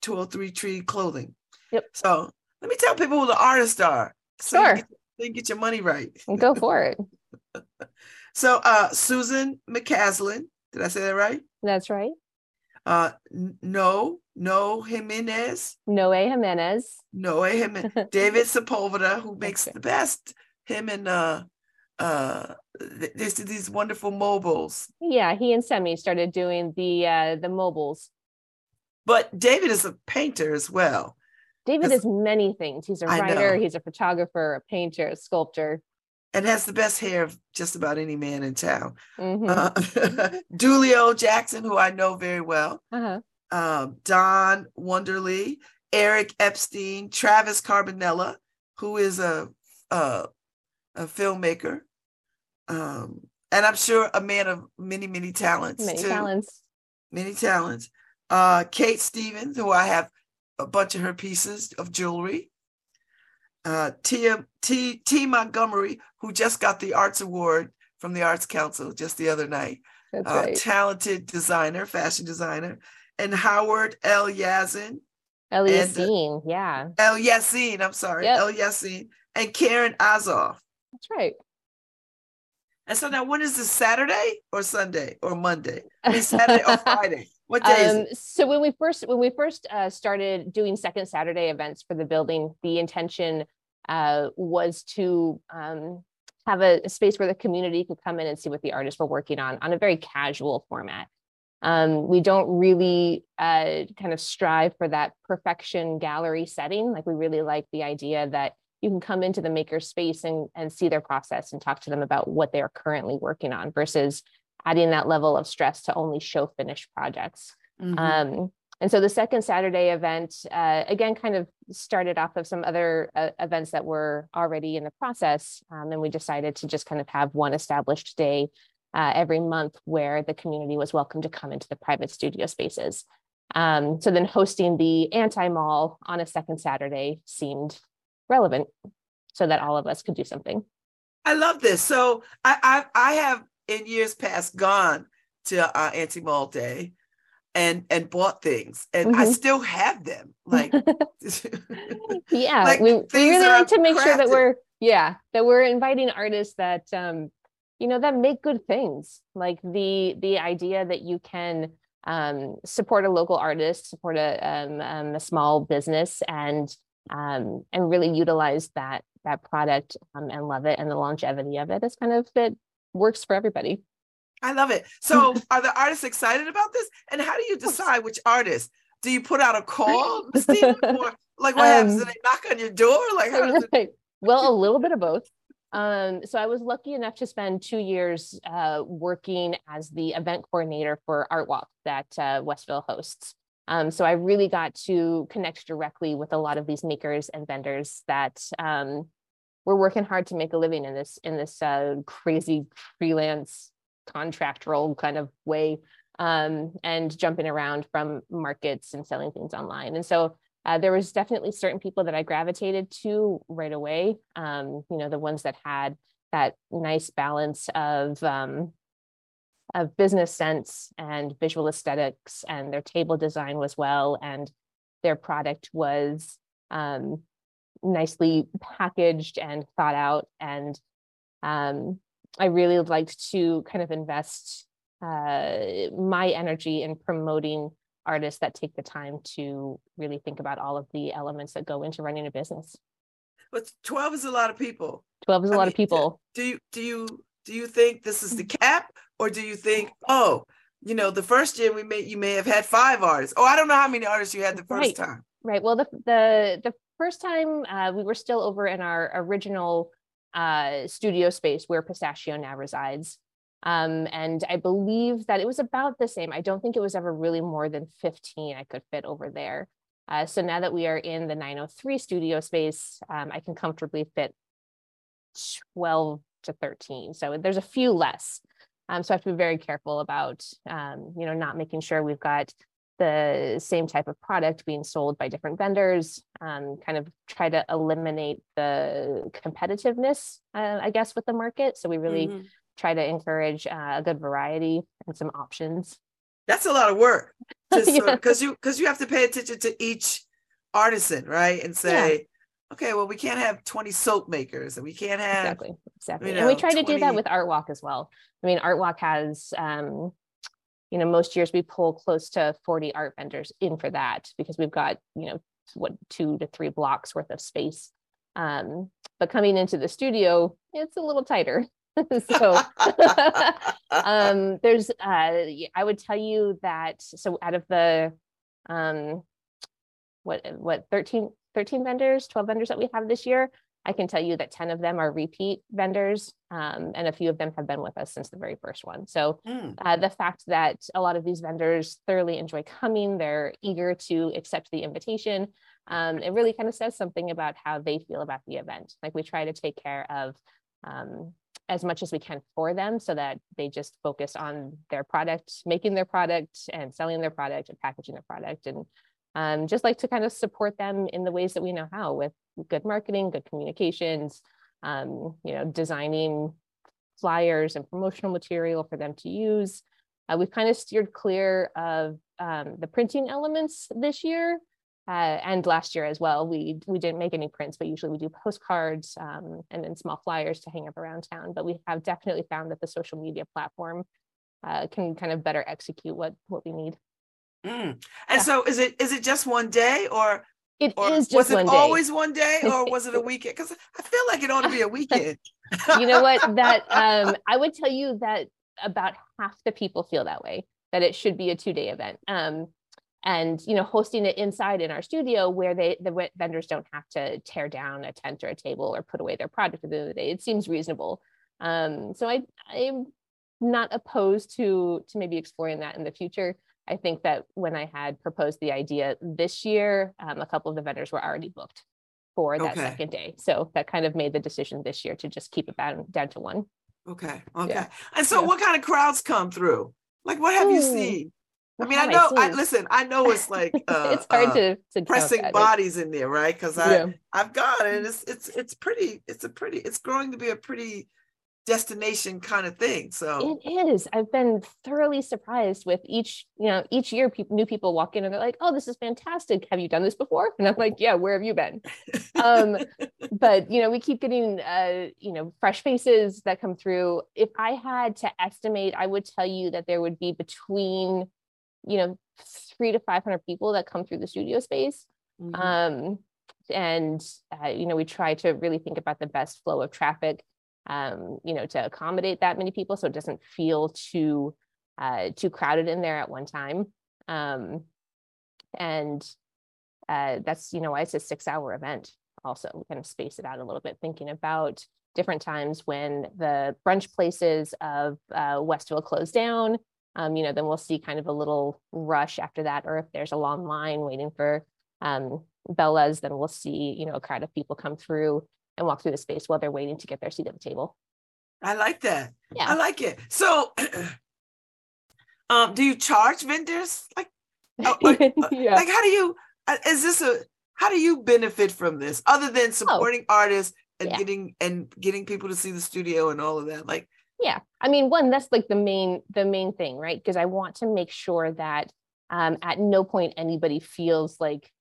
203 Tree Clothing. Yep. So let me tell people who the artists are. So Sure. You get your money right. Go for it. So uh Susan McCaslin, did I say that right? That's right. Uh no, no Jimenez, Noe Jimenez. no Jimenez, David Sepulveda, who makes Okay. the best. Him and uh uh th- there's these wonderful mobiles. Yeah, he and Semi started doing the uh, the mobiles. But David is a painter as well. David is many things. He's a I writer, know. he's a photographer, a painter, a sculptor. And has the best hair of just about any man in town. Mhm. Uh, Dulio Jackson, who I know very well. Uh-huh. um, Don Wonderly, Eric Epstein, Travis Carbonella, who is a a, a filmmaker, um, and I'm sure a man of many many talents Many too. talents. Many talents. Uh, Kate Stevens, who I have a bunch of her pieces of jewelry. Uh, Tia T T Montgomery, who just got the Arts Award from the Arts Council just the other night. That's uh, right. talented designer, fashion designer, and Howard L. Yazin, Elias and, uh, yeah, El Yassin, I'm sorry, Yep. El Yassin, and Karen Azoff. that's right. And so now, when is this Saturday or Sunday or Monday? I mean, Saturday or Friday? What day Um, so when we first when we first uh, started doing second Saturday events for the building, the intention uh, was to um, have a, a space where the community could come in and see what the artists were working on on a very casual format. Um, we don't really uh, kind of strive for that perfection gallery setting. Like we really like the idea that you can come into the maker space and, and see their process and talk to them about what they are currently working on versus adding that level of stress to only show finished projects. Mhm. Um, and so the second Saturday event, uh, again, kind of started off of some other uh, events that were already in the process. Um, and we decided to just kind of have one established day uh, every month where the community was welcome to come into the private studio spaces. Um, so then hosting the anti-mall on a second Saturday seemed relevant so that all of us could do something. I love this. So I I, I have in years past gone to uh, Anti Mall Day and and bought things, and I Mhm. still have them. Like, yeah Like, we, we really like to make sure that we're yeah that we're inviting artists that um you know that make good things like the the idea that you can um support a local artist support a um, um a small business and um and really utilize that that product um, and love it and the longevity of it is kind of it works for everybody I love it. So are the artists excited about this? And how do you decide which artist? Do you put out a call, Stephen, or like what happens? Do Um, they knock on your door? Like how does it? Right. Well, a little bit of both. Um, so I was lucky enough to spend two years uh, working as the event coordinator for Art Walk that uh, Westville hosts. Um, so I really got to connect directly with a lot of these makers and vendors that um, were working hard to make a living in this in this uh, crazy freelance contractual kind of way um, and jumping around from markets and selling things online. And so uh, there was definitely certain people that I gravitated to right away. Um, you know, the ones that had that nice balance of um, of business sense and visual aesthetics, and their table design was well, and their product was um, nicely packaged and thought out. And um, I really liked to kind of invest uh, my energy in promoting artists that take the time to really think about all of the elements that go into running a business. But twelve is a lot of people. 12 is a I lot mean, of people. Do you do you do you think this is the cap, or do you think oh, you know, the first year we may you may have had five artists. Oh, I don't know how many artists you had the first Right. time. Right. Well, the the the first time uh, we were still over in our original uh, studio space where Pistachio now resides. Um, and I believe that it was about the same. I don't think it was ever really more than 15 I could fit over there. Uh, so now that we are in the 903 studio space, um, I can comfortably fit 12 to 13. So there's a few less. Um, so I have to be very careful about, um, you know, not making sure we've got the same type of product being sold by different vendors, um, kind of try to eliminate the competitiveness, uh, I guess, with the market. So we really Mhm. try to encourage uh, a good variety and some options. That's a lot of work. Just Yeah. because you because you have to pay attention to each artisan, right? And say, okay, well, we can't have 20 soap makers and we can't have Exactly. Exactly. you and we know, try to do that with Art Walk as well. I mean, Art Walk has, um, you know, most years we pull close to 40 art vendors in for that because we've got, you know, what two to three blocks worth of space. Um, but coming into the studio, it's a little tighter. so um there's uh i would tell you that so out of the um what what 13 13 vendors 12 vendors that we have this year i can tell you that 10 of them are repeat vendors um, and a few of them have been with us since the very first one so Mm, uh, the fact that a lot of these vendors thoroughly enjoy coming they're eager to accept the invitation um, it really kind of says something about how they feel about the event like we try to take care of um, as much as we can for them so that they just focus on their product, making their product and selling their product and packaging their product. And um, just like to kind of support them in the ways that we know how with good marketing, good communications, um, you know, designing flyers and promotional material for them to use. Uh, we've kind of steered clear of um, the printing elements this year uh, and last year as well. We we didn't make any prints, but usually we do postcards um, and then small flyers to hang up around town. But we have definitely found that the social media platform uh, can kind of better execute what what we need. Mm. And Yeah. so is it is it just one day or It is or just was it always one day or was it a weekend? Because I feel like it ought to be a weekend. you know what that um i would tell you that about half the people feel that way that it should be a two day event um and you know hosting it inside in our studio where they the ve- vendors don't have to tear down a tent or a table or put away their product at the end of the day it seems reasonable um so i i'm not opposed to to maybe exploring that in the future i think that when i had proposed the idea this year um, a couple of the vendors were already booked for that Okay. second day so that kind of made the decision this year to just keep it down down to one Okay, okay. Yeah. And so Yeah. what kind of crowds come through? Like what have you seen? I mean, I have I know I listen, I know it's like uh, it's hard uh, to, to pressing. It- bodies in there, right? Because I yeah. I've gone and it's it's it's pretty, it's a pretty, it's growing to be a pretty destination kind of thing. So It is. I've been thoroughly surprised with each, you know, each year people new people walk in and they're like, "Oh, this is fantastic. Have you done this before?" And I'm like, "Yeah, where have you been?" Um, but you know, we keep getting uh, you know, fresh faces that come through. If I had to estimate, I would tell you that there would be between, you know, 3 to 500 people that come through the studio space. Mhm. um, and uh, you know we try to really think about the best flow of traffic um, you know to accommodate that many people so it doesn't feel too uh, too crowded in there at one time. Um, and uh, that's you know why it's a six hour event also we kind of space it out a little bit thinking about different times when the brunch places of uh, westville close down. Um, you know then we'll see kind of a little rush after that or if there's a long line waiting for um, Bella's, then we'll see, you know, a crowd of people come through and walk through the space while they're waiting to get their seat at the table. I like that. Yeah. I like it. So um do you charge vendors? Like uh, like, uh, yeah. like how do you uh, is this a how do you benefit from this other than supporting artists and Oh. Yeah. getting and getting people to see the studio and all of that like yeah. I mean, one, that's like the main, the main thing, right? Because I want to make sure that um, at no point anybody feels like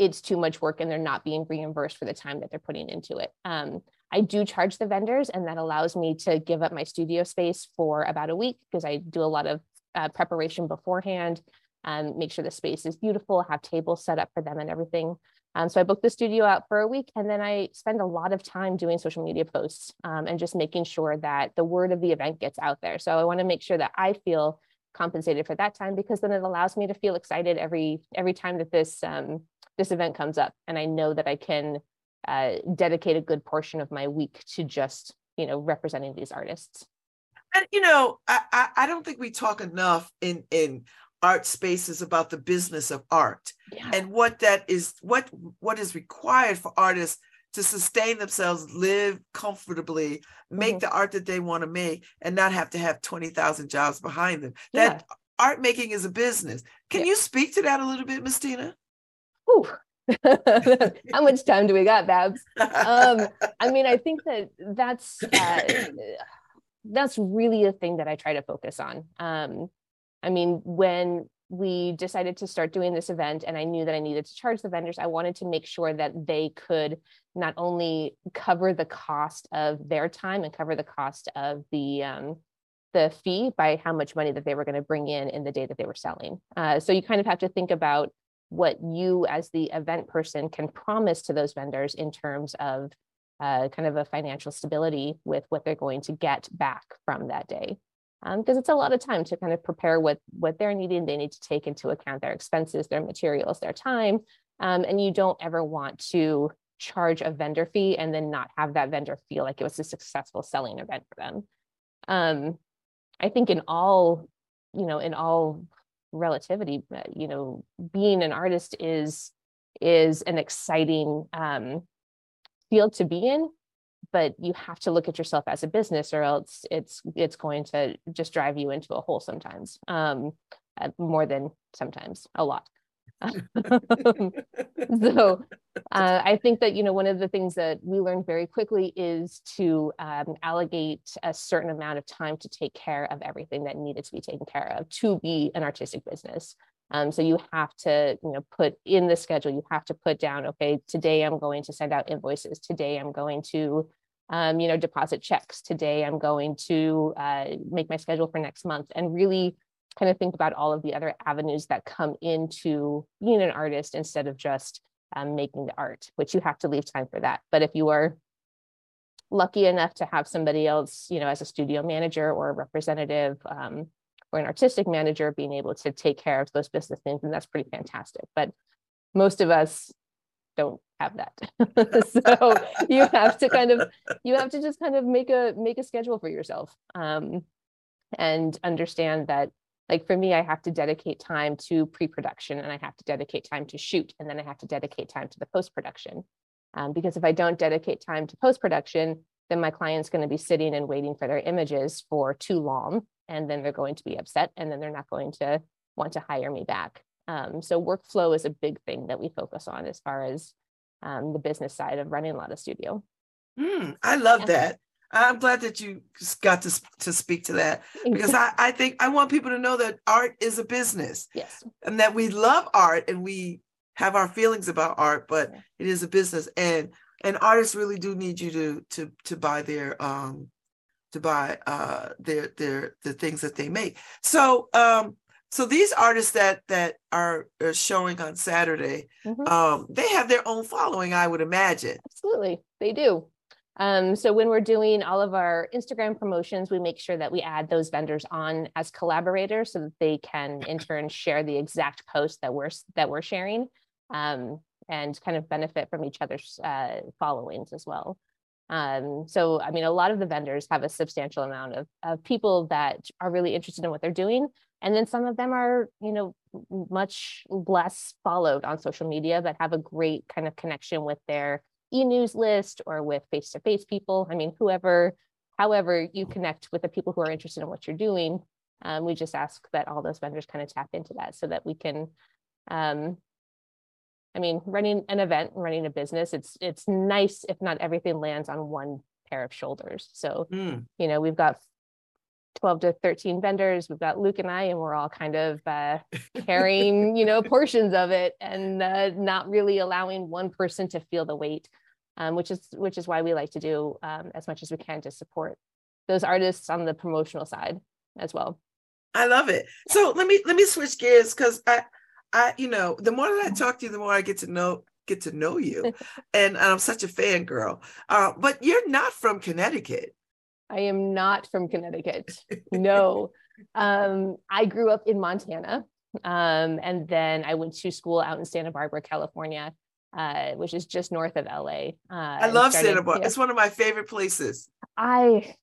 it's too much work and they're not being reimbursed for the time that they're putting into it. Um, I do charge the vendors, and that allows me to give up my studio space for about a week because I do a lot of uh, preparation beforehand, um, make sure the space is beautiful, have tables set up for them and everything. Um, so I book the studio out for a week, and then I spend a lot of time doing social media posts um, and just making sure that the word of the event gets out there. So I want to make sure that I feel compensated for that time because then it allows me to feel excited every every time that this um, this event comes up, and I know that I can uh, dedicate a good portion of my week to just you know representing these artists. and you know I, I i don't think we talk enough in in art spaces about the business of art Yeah. and what that is what what is required for artists to sustain themselves live comfortably make Mhm. the art that they want to make and not have to have 20,000 jobs behind them Yeah. that art making is a business can Yeah. you speak to that a little bit miss tina Whew. How much time do we got, Babz? um i mean i think that that's uh, that's really a thing that i try to focus on. Um i mean when we decided to start doing this event and i knew that i needed to charge the vendors i wanted to make sure that they could not only cover the cost of their time and cover the cost of the um the fee by how much money that they were going to bring in in the day that they were selling. Uh, so you kind of have to think about what you as the event person can promise to those vendors in terms of uh, kind of a financial stability with what they're going to get back from that day. Because it's a lot of time to kind of prepare what what they're needing. They need to take into account their expenses their materials their time um, and you don't ever want to charge a vendor fee and then not have that vendor feel like it was a successful selling event for them. Um, i think in all you know in all relativity uh, you know being an artist is is an exciting um field to be in but you have to look at yourself as a business or else it's it's going to just drive you into a hole sometimes um uh, more than sometimes a lot so uh, I think that you know one of the things that we learned very quickly is to um, allocate a certain amount of time to take care of everything that needed to be taken care of to be an artistic business. Um, so you have to you know put in the schedule. You have to put down okay today I'm going to send out invoices. Today I'm going to um, you know deposit checks. Today I'm going to uh, make my schedule for next month and really kind of think about all of the other avenues that come into being an artist instead of just um, making the art, which you have to leave time for that. But if you are lucky enough to have somebody else, you know, as a studio manager or a representative um, or an artistic manager being able to take care of those business things, and that's pretty fantastic. But most of us don't have that. so you have to kind of you have to just kind of make a make a schedule for yourself um, and understand that like for me, I have to dedicate time to pre-production and I have to dedicate time to shoot and then I have to dedicate time to the post-production. Um, because if I don't dedicate time to post-production, then my client's going to be sitting and waiting for their images for too long and then they're going to be upset and then they're not going to want to hire me back. Um, so workflow is a big thing that we focus on as far as um, the business side of running a Lotta Studio. Mm, I love Yeah. that. I'm glad that you got to, to speak to that because I, I think I want people to know that art is a business yes, and that we love art and we have our feelings about art, but Yeah. it is a business and and artists really do need you to to to buy their um to buy uh their their the things that they make. So um so these artists that that are, are showing on Saturday, Mhm. um they have their own following, I would imagine. absolutely, they do. Um, so when we're doing all of our Instagram promotions, we make sure that we add those vendors on as collaborators so that they can in turn share the exact post that we're that we're sharing, um, and kind of benefit from each other's uh, followings as well. Um, so I mean, a lot of the vendors have a substantial amount of of people that are really interested in what they're doing, and then some of them are, you know, much less followed on social media, but have a great kind of connection with their e-news list or with face-to-face people. I mean, whoever, however you connect with the people who are interested in what you're doing, um, we just ask that all those vendors kind of tap into that so that we can, um, I mean, running an event, and running a business, it's it's nice if not everything lands on one pair of shoulders. So Mm. you know, we've got 12 to 13 vendors. We've got Luke and I, and we're all kind of uh, carrying, you know, portions of it and uh, not really allowing one person to feel the weight, um, which is which is why we like to do um, as much as we can to support those artists on the promotional side as well. I love it. So let me let me switch gears because I I you know the more that I talk to you, the more I get to know get to know you, and I'm such a fangirl. Uh, but you're not from Connecticut. I am not from Connecticut. No. Um, I grew up in Montana. Um, and then I went to school out in Santa Barbara, California, uh, which is just north of LA. Uh, I love started- Santa Barbara. yeah. It's one of my favorite places. I,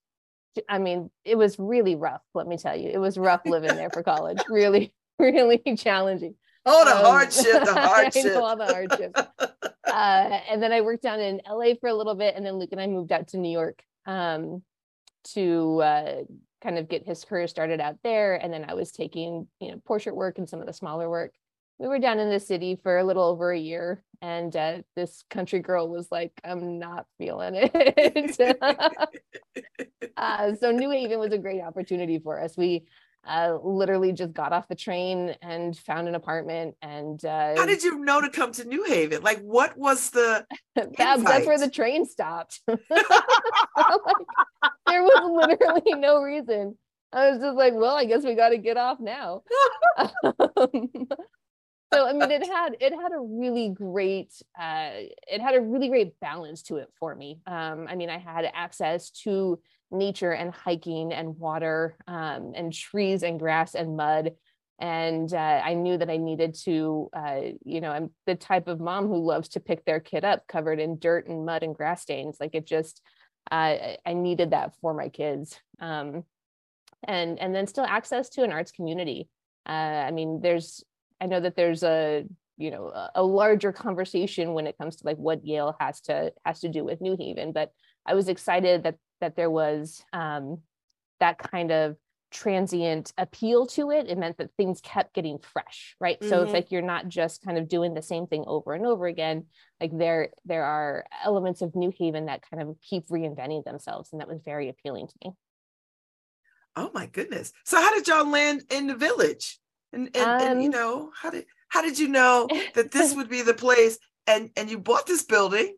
I mean, it was really rough. Let me tell you, it was rough living there for college. Really, really challenging. Oh, the Um, hardship, the I hardship. know all the hardship. uh, and then I worked down in LA for a little bit, and then Luke and I moved out to New York um, to uh, kind of get his career started out there. And then I was taking, you know, portrait work and some of the smaller work. We were down in the city for a little over a year, and uh, this country girl was like, "I'm not feeling it." uh, so New Haven was a great opportunity for us. We uh, literally just got off the train and found an apartment and uh, How did you know to come to New Haven? Like, what was the? That's where the train stopped. Like, there was literally no reason. I was just like, well, I guess we got to get off now. Um, so I mean, it had it had a really great uh, it had a really great balance to it for me. Um, I mean, I had access to nature and hiking and water um, and trees and grass and mud and uh, I knew that I needed to, uh, you know, I'm the type of mom who loves to pick their kid up covered in dirt and mud and grass stains. Like it just, I I needed that for my kids, um, and and then still access to an arts community. Uh, I mean, there's, I know that there's a, you know, a, a larger conversation when it comes to like what Yale has to has to do with New Haven, but I was excited that that there was um, that kind of transient appeal to it. It meant that things kept getting fresh, right? So it's Mhm. like you're not just kind of doing the same thing over and over again. Like there there are elements of New Haven that kind of keep reinventing themselves, and that was very appealing to me. Oh my goodness. So how did y'all land in the village? And and, and you Um, know, how did how did you know that this would be the place and and you bought this building?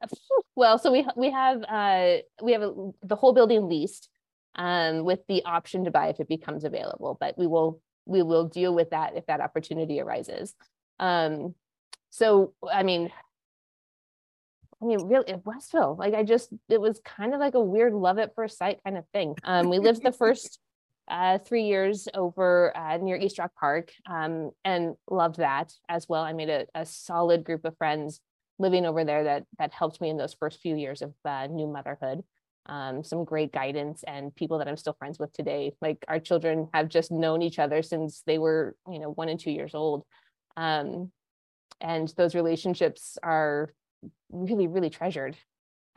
well so we we have uh we have a, the whole building leased um with the option to buy if it becomes available but we will we will deal with that if that opportunity arises um so i mean i mean really westville like i just it was kind of like a weird love at first sight kind of thing um we lived the first uh, three years over uh, near East Rock Park um, and loved that as well. I made a, a solid group of friends living over there that that helped me in those first few years of uh, new motherhood. Um, some great guidance and people that I'm still friends with today. Like our children have just known each other since they were, you know, one and two years old. Um, and those relationships are really, really treasured.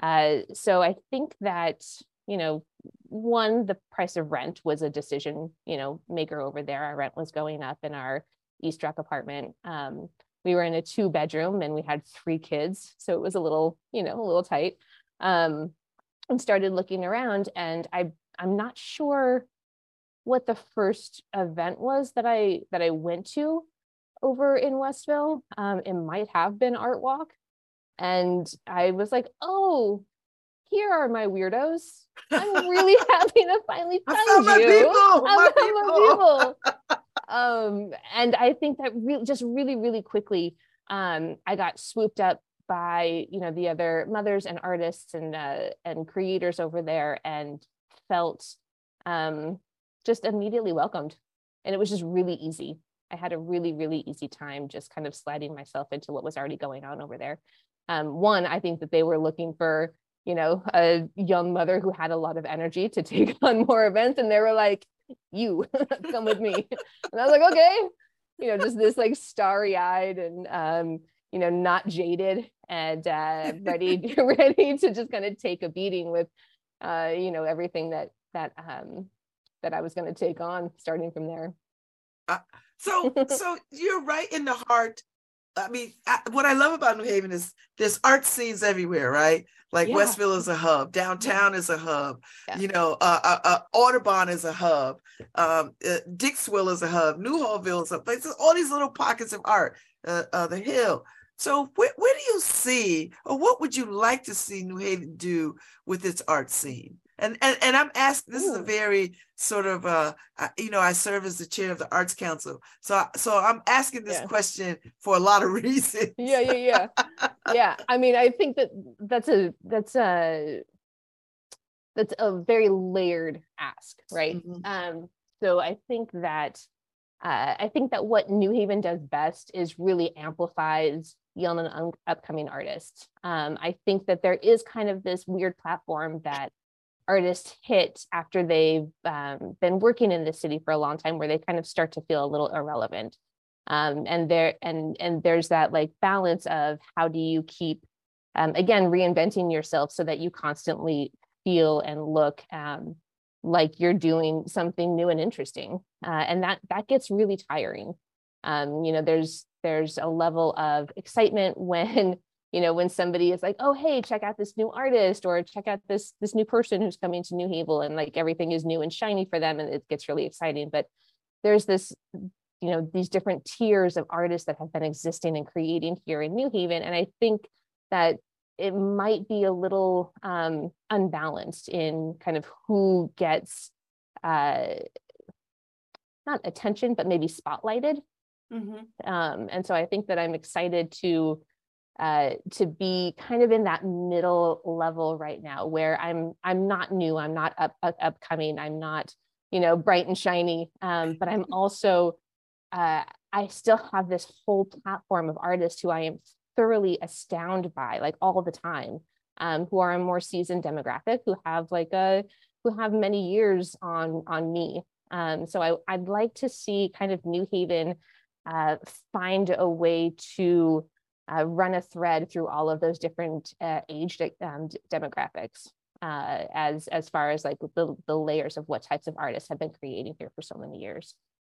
Uh, so I think that, you know, one, the price of rent was a decision, you know, maker over there. Our rent was going up in our East Rock apartment. Um, we were in a two bedroom and we had three kids. So it was a little, you know, a little tight. Um, and started looking around and I I'm not sure what the first event was that I that I went to over in Westville. Um, it might have been Art Walk. And I was like, oh, here are my weirdos. I'm really happy to finally find you. people, I my found my people. um, and I think that really just really, really quickly, um, I got swooped up by you know the other mothers and artists and uh, and creators over there and felt um, just immediately welcomed. And it was just really easy. I had a really, really easy time just kind of sliding myself into what was already going on over there. Um, one, I think that they were looking for, you know, a young mother who had a lot of energy to take on more events. And they were like, you come with me. And I was like, okay, you know, just this like starry eyed and, um, you know, not jaded and uh, ready, ready to just kind of take a beating with, uh, you know, everything that, that, um, that I was going to take on starting from there. So so you're right in the heart. I mean, I, what I love about New Haven is there's art scenes everywhere, right? Like Yeah. Westville is a hub, downtown is a hub, Yeah. you know, uh, uh, uh, Audubon is a hub, um, uh, Dixwell is a hub, Newhallville is a place. All these little pockets of art, uh, uh, the Hill. So where, where do you see, or what would you like to see New Haven do with its art scene? And and, and I'm asking. This is a very sort of uh, I- you know, I serve as the chair of the Arts Council, so so I'm asking this Yeah. question for a lot of reasons. yeah yeah yeah yeah i mean i think that that's a that's a that's a very layered ask right Mhm. um so i think that uh, i think that what new haven does best is really amplifies young and upcoming artists. Um i think that there is kind of this weird platform that artists hit after they've um, been working in the city for a long time where they kind of start to feel a little irrelevant. Um, and there and and there's that like balance of how do you keep um, again reinventing yourself so that you constantly feel and look um, like you're doing something new and interesting. Uh, and that that gets really tiring. Um, you know there's there's a level of excitement when you know when somebody is like oh hey check out this new artist or check out this this new person who's coming to new haven and like everything is new and shiny for them and it gets really exciting. But there's this you know these different tiers of artists that have been existing and creating here in new haven and i think that it might be a little um, unbalanced in kind of who gets uh, not attention but maybe spotlighted Mhm. um, and so I think that I'm excited to uh, to be kind of in that middle level right now, where I'm I'm not new, I'm not up, up upcoming, I'm not you know bright and shiny, um, but I'm also uh, I still have this whole platform of artists who I am thoroughly astounded by, like all the time, um, who are a more seasoned demographic, who have like a who have many years on on me. Um, so I, I'd like to see kind of New Haven uh, find a way to uh, run a thread through all of those different uh, age de- um, demographics uh, as as far as like the, the layers of what types of artists have been creating here for so many years.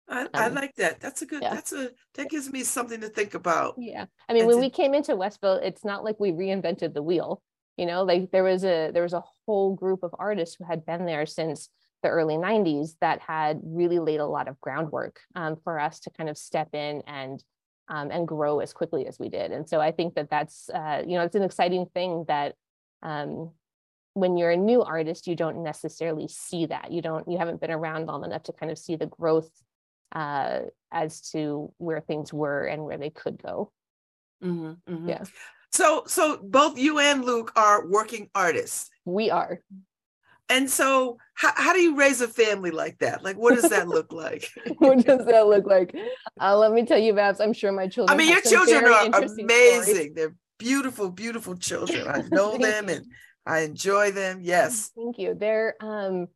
I, I Um, like that. That's a good. yeah. That's a that gives me something to think about. Yeah. I mean, And when to- we came into Westville, it's not like we reinvented the wheel. You know, like there was a there was a whole group of artists who had been there since the early 90s that had really laid a lot of groundwork um, for us to kind of step in and um, and grow as quickly as we did. And so I think that that's uh, you know it's an exciting thing that um, when you're a new artist, you don't necessarily see that. You don't you haven't been around long enough to kind of see the growth uh, as to where things were and where they could go. Mhm, mhm. Yeah. So so both you and Luke are working artists. We are. And so how, how do you raise a family like that? Like what does that look like? what does that look like? Uh, let me tell you, Babz. I'm sure my children I mean, your children are interesting stories. amazing. They're beautiful, beautiful children. I know them and I enjoy them. Yes. Thank you. They're um,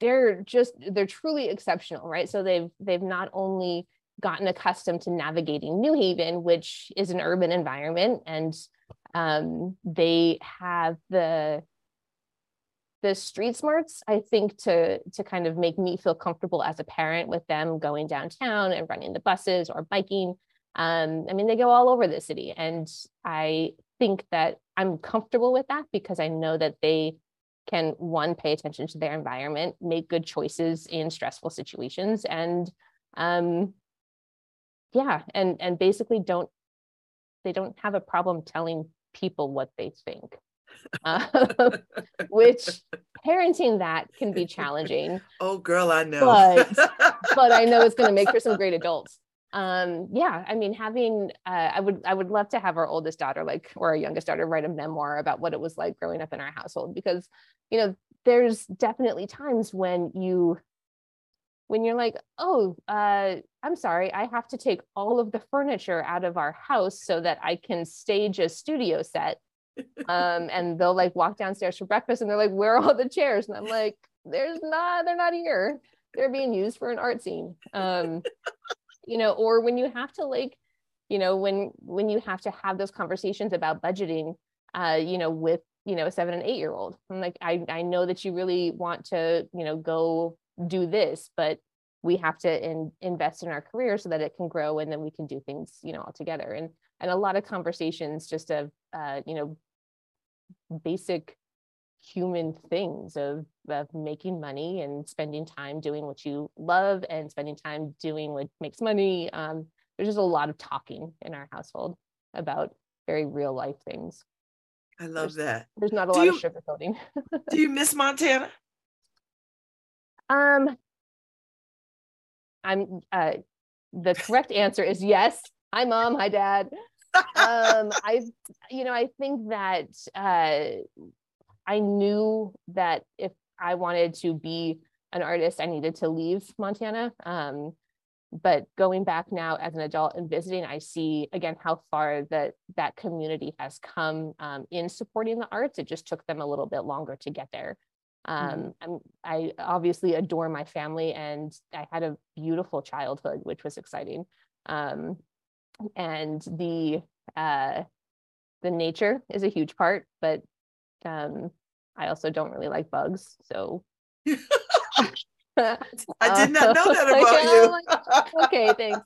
they're just they're truly exceptional, right? So they've they've not only gotten accustomed to navigating New Haven, which is an urban environment, and um, they have the the street smarts i think to to kind of make me feel comfortable as a parent with them going downtown and running the buses or biking. Um, i mean they go all over the city and i think that i'm comfortable with that because i know that they can one pay attention to their environment make good choices in stressful situations and um yeah and and basically don't they don't have a problem telling people what they think um, which parenting that can be challenging Oh girl, I know. But- but I know it's going to make for some great adults. Um, yeah, I mean, having uh, I would I would love to have our oldest daughter, like or our youngest daughter, write a memoir about what it was like growing up in our household because you know there's definitely times when you when you're like, oh, uh, I'm sorry, I have to take all of the furniture out of our house so that I can stage a studio set. Um, and they'll like walk downstairs for breakfast and they're like, where are all the chairs? And I'm like, there's not, they're not here. They're being used for an art scene. Um, you know, or when you have to like, you know, when when you have to have those conversations about budgeting, uh, you know, with you know a seven and eight year old. I'm like, I I know that you really want to, you know, go do this, but we have to in, invest in our career so that it can grow and then we can do things, you know, all together. And and a lot of conversations just of uh, you know, basic human things of, of making money and spending time doing what you love and spending time doing what makes money. Um, there's just a lot of talking in our household about very real life things. I love that. There's not a Do lot you- of sugarcoating. Do you miss Montana? Um, I'm uh, the correct answer is yes. Hi, mom. Hi, dad. Um, I, you know, I think that uh, I knew that if I wanted to be an artist, I needed to leave Montana. Um, but going back now as an adult and visiting, I see again how far that that community has come um, in supporting the arts. It just took them a little bit longer to get there. Um, I'm, I obviously adore my family, and I had a beautiful childhood, which was exciting. Um, and the uh, the nature is a huge part, but um, I also don't really like bugs, so. I did not know that Uh, about yeah, you. Like, okay, thanks.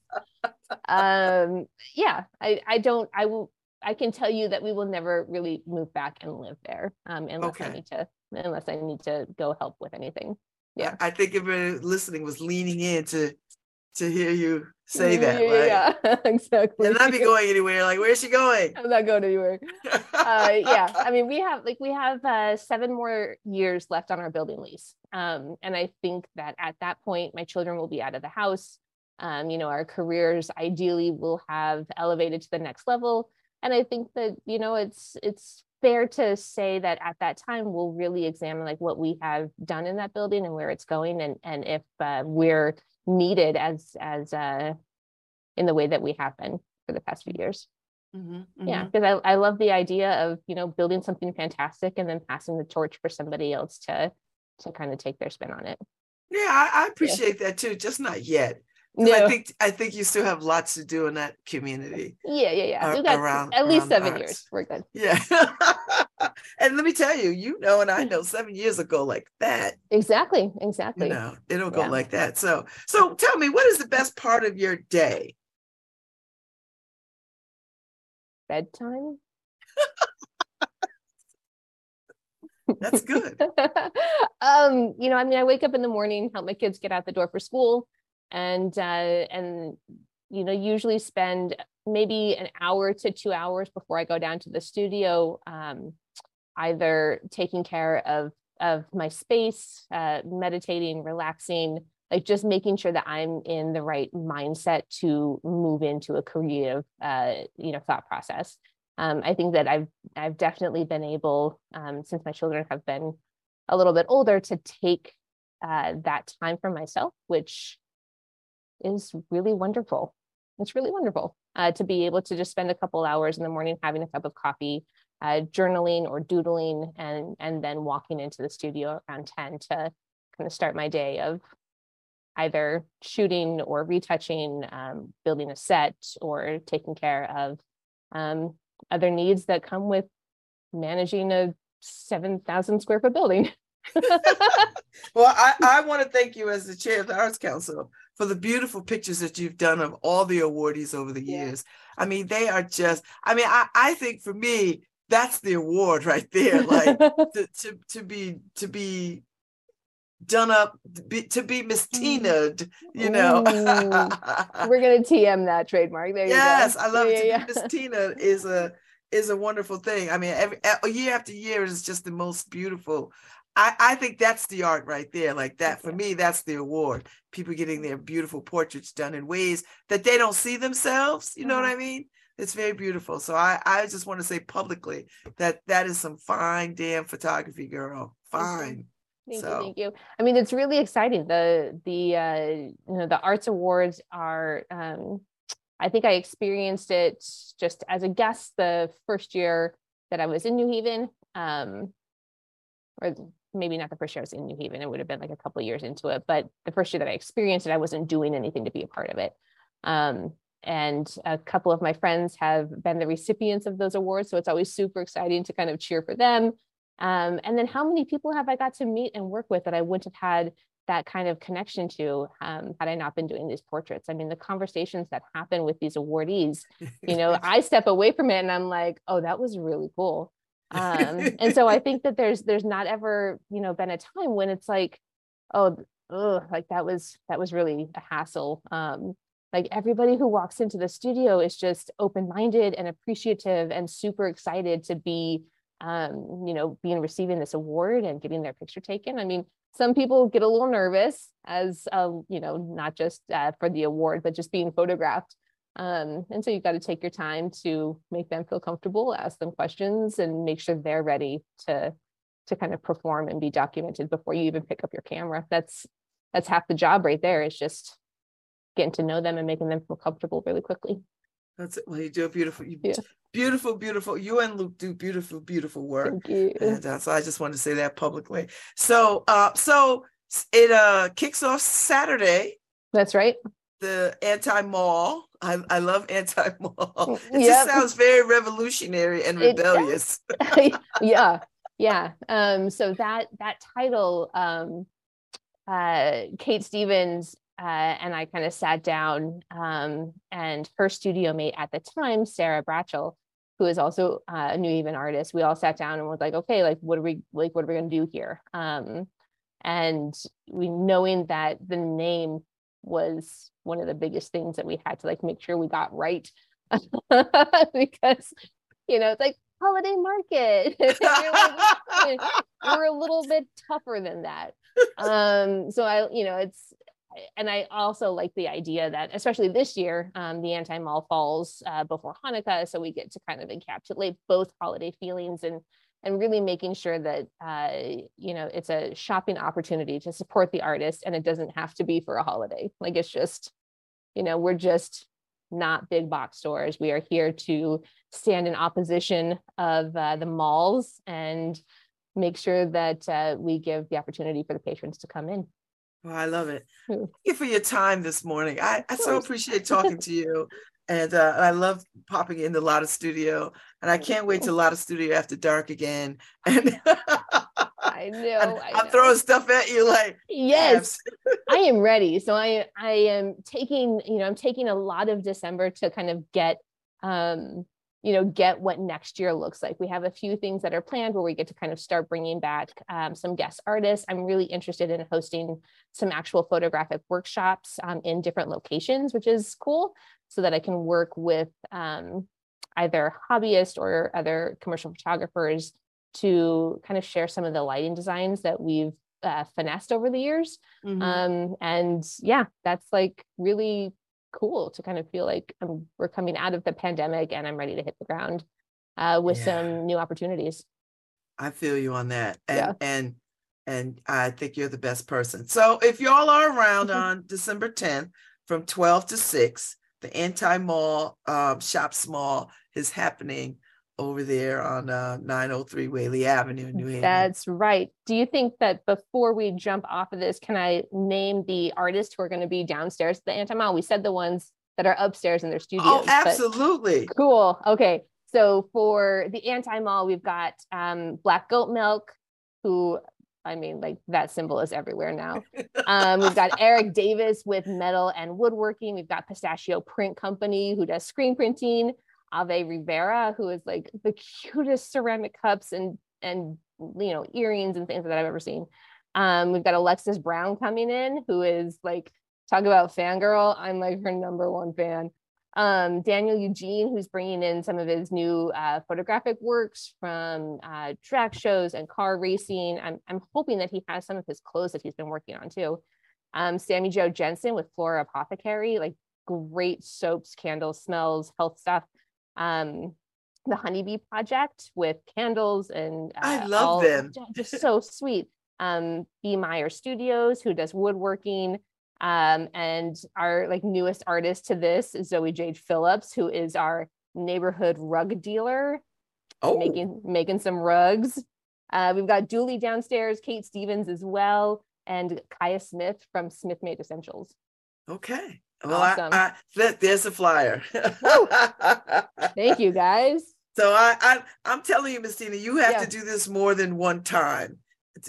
Um, yeah, I, I don't, I will, I can tell you that we will never really move back and live there, um, unless I need to, unless I need to go help with anything. Yeah. I think everybody listening was leaning in to hear you say that. yeah, Like, yeah, exactly. and not be going anywhere. Like, where's she going? I'm not going anywhere. uh, yeah, I mean, we have like we have uh, seven more years left on our building lease, um, and I think that at that point, my children will be out of the house. Um, you know, our careers ideally will have elevated to the next level, and I think that you know it's it's fair to say that at that time we'll really examine like what we have done in that building and where it's going, and and if uh, we're needed as as uh, in the way that we have been for the past few years Mhm, yeah mhm. because I, I love the idea of you know building something fantastic and then passing the torch for somebody else to to kind of take their spin on it Yeah, I, I appreciate that too. Just not yet. No. I think I think you still have lots to do in that community. Yeah, yeah, yeah. ar- We've got around- at least around seven arts. years. We're good. Yeah. and let me tell you, you know, and I know seven years ago like that, Exactly. you Exactly. know, it'll go Yeah. like that. So so tell me, what is the best part of your day? Bedtime. That's good. um, you know, I mean, I wake up in the morning, help my kids get out the door for school, and uh, and you know, usually spend maybe an hour to two hours before I go down to the studio, um, either taking care of of my space, uh, meditating, relaxing, like just making sure that I'm in the right mindset to move into a creative, uh, you know, thought process. Um, I think that I've I've definitely been able, um, since my children have been a little bit older, to take uh, that time for myself, which is really wonderful. It's really wonderful uh, to be able to just spend a couple hours in the morning having a cup of coffee, uh, journaling or doodling, and and then walking into the studio around ten to kind of start my day of either shooting or retouching, um, building a set, or taking care of um, other needs that come with managing a 7,000 square foot building. Well, I, I want to thank you as the chair of the Arts Council for the beautiful pictures that you've done of all the awardees over the Yeah. years. I mean, they are just, I mean, I, I think for me, that's the award right there. Like to, to, to be, to be done up, to be, to be Miss Tina, you know. We're going to TM that trademark. There yes, you go. I love Yeah, it. yeah, Miss Tina is a, is a wonderful thing. I mean, every year after year is just the most beautiful. I, I think that's the art right there. Like that, for Yeah. me, that's the award. People getting their beautiful portraits done in ways that they don't see themselves. You know what Mhm. I mean? It's very beautiful. So I, I just want to say publicly that that is some fine damn photography, girl. Fine. Thank So- you, thank you. I mean, it's really exciting. The the uh, you know the arts awards are. Um, I think I experienced it just as a guest the first year that I was in New Haven, um, or maybe not the first year I was in New Haven. It would have been like a couple of years into it, but the first year that I experienced it, I wasn't doing anything to be a part of it. Um, and a couple of my friends have been the recipients of those awards, so it's always super exciting to kind of cheer for them. Um, and then how many people have I got to meet and work with that I wouldn't have had that kind of connection to um, had I not been doing these portraits? I mean, the conversations that happen with these awardees, you know, I step away from it and I'm like, oh, that was really cool. Um, and so I think that there's there's not ever, you know, been a time when it's like, oh, ugh, like that was that was really a hassle. Um, like everybody who walks into the studio is just open-minded and appreciative and super excited to be um, you know, being receiving this award and getting their picture taken. I mean, some people get a little nervous as uh, you know, not just uh, for the award, but just being photographed. Um, and so you've got to take your time to make them feel comfortable, ask them questions, and make sure they're ready to to kind of perform and be documented before you even pick up your camera. That's that's half the job right there. Is just getting to know them and making them feel comfortable really quickly. That's it. Well, you do a beautiful, you, Yeah. beautiful, beautiful. You and Luke do beautiful, beautiful work. Thank you. And uh, so I just wanted to say that publicly. So, uh, so it uh kicks off Saturday, That's right. the anti-mall. I, I love anti-mall. It Yep. just sounds very revolutionary and rebellious. yeah yeah um so that that title um uh kate stevens uh and i kind of sat down um and her studio mate at the time sarah bratchell who is also uh, a new haven artist we all sat down and was like okay like what are we like what are we going to do here? Um and we knowing that the name was one of the biggest things that we had to like make sure we got right because you know it's like holiday market. We're a little bit tougher than that. Um so i you know it's and i also like the idea that especially this year um the anti-mall falls uh, before hanukkah so we get to kind of encapsulate both holiday feelings and and really making sure that uh you know it's a shopping opportunity to support the artist and it doesn't have to be for a holiday like it's just you know we're just not big box stores we are here to stand in opposition of uh, the malls and make sure that uh, we give the opportunity for the patrons to come in. Oh, I love it. Hmm. Thank you for your time this morning. I, I so appreciate talking to you. And uh, I love popping in the Lotta Studio. And I can't wait to Lotta Studio after dark again. And I know. I'm, I I'm throwing stuff at you like, Yes, I am ready. So I I am taking, you know, I'm taking a lot of December to kind of get um, you know, get what next year looks like. We have a few things that are planned where we get to kind of start bringing back um, some guest artists. I'm really interested in hosting some actual photographic workshops um, in different locations, which is cool, so that I can work with um, either hobbyists or other commercial photographers to kind of share some of the lighting designs that we've uh, finessed over the years. Mhm. Um, and yeah, that's like really cool to kind of feel like um, we're coming out of the pandemic and I'm ready to hit the ground uh, with Yeah. some new opportunities. I feel you on that. And Yeah. and and I think you're the best person. So if y'all are around on December 10th from 12 to 6, the anti-mall um, shop small is happening over there on uh, 903 Whaley Avenue in New Haven. That's right. Do you think that before we jump off of this, can I name the artists who are going to be downstairs at the anti mall? We said the ones that are upstairs in their studios. oh, absolutely. Cool. Okay. So for the anti mall, we've got um, Black Goat Milk, who I mean, like that symbol is everywhere now. Um, we've got Eric Davis with metal and woodworking. We've got Pistachio Print Company, who does screen printing. Ave Rivera, who is like the cutest ceramic cups and and you know earrings and things that I've ever seen. Um, we've got Alexis Brown coming in, who is like talk about fangirl. I'm like her number one fan um, Daniel Eugene, who's bringing in some of his new uh, photographic works from uh, track shows and car racing. I'm, I'm hoping that he has some of his clothes that he's been working on too. Um, Sammy Joe Jensen with Flora Apothecary, like great soaps, candles, smells, health stuff. Um, the Honeybee Project with candles and I uh, love all- them. Just so sweet. Um, B Meyer Studios, who does woodworking. Um, and our like newest artist to this is Zoe Jade Phillips, who is our neighborhood rug dealer, Oh, making making some rugs. Uh, we've got Dooley downstairs, Kate Stevens as well, and Kaya Smith from Smith Made Essentials. okay. Well, Awesome. I, I, there's a flyer. Thank you guys. So I, I I'm telling you, Miss Tina, you have Yeah. to do this more than one time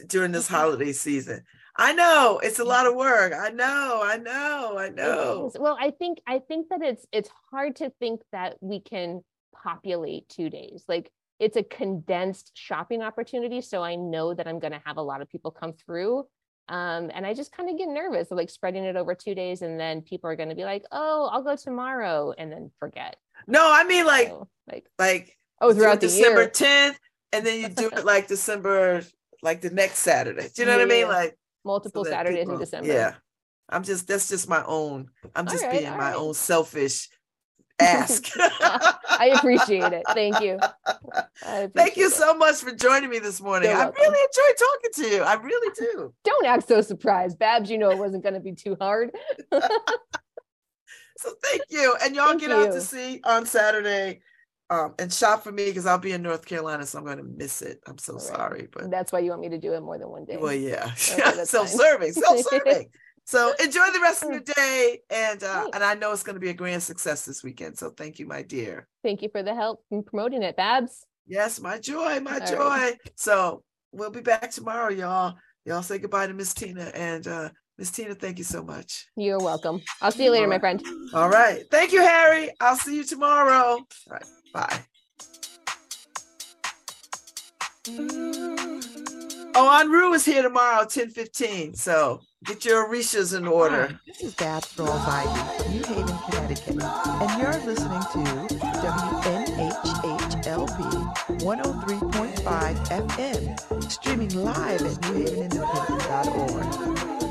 during this mm-hmm. holiday season. I know it's a lot of work. I know, I know, I know. Well, I think I think that it's it's hard to think that we can populate two days. Like it's a condensed shopping opportunity. So I know that I'm going to have a lot of people come through. Um, and I just kind of get nervous of like spreading it over two days, and then people are going to be like, "Oh, I'll go tomorrow," and then forget. No, I mean like So, like like oh, throughout the December 10th, and then you do it like December, like the next Saturday. Do you know what I mean? Like multiple that Saturdays people- in December. Yeah. I'm just that's just my own. I'm just right, being my right. own selfish ask. I appreciate it. Thank you. Thank you it. so much for joining me this morning. I really enjoyed talking to you. I really do. Don't act so surprised, Babz. You know it wasn't going to be too hard. So thank you. And y'all Thank get out to see on Saturday um, and shop for me because I'll be in North Carolina, so I'm going to miss it. I'm so right. sorry, but That's why you want me to do it more than one day. well, yeah, Okay, self-serving, self-serving. So enjoy the rest of your day, and uh, and I know it's going to be a grand success this weekend. So thank you, my dear. Thank you for the help in promoting it, Babz. Yes, my joy, my All joy. right. So we'll be back tomorrow, y'all. Y'all say goodbye to Miss Tina, and uh, Miss Tina, thank you so much. You're welcome. I'll see you later, my friend. All right. Thank you, Harry. I'll see you tomorrow. All right. Bye. Oh, Anru is here tomorrow, 1015. So get your Orishas in order. Hi, this is Babz Rawls Ivy New Haven, Connecticut, and you're listening to WNHHLP 103.5 FM, streaming live at newhavenindependent.org.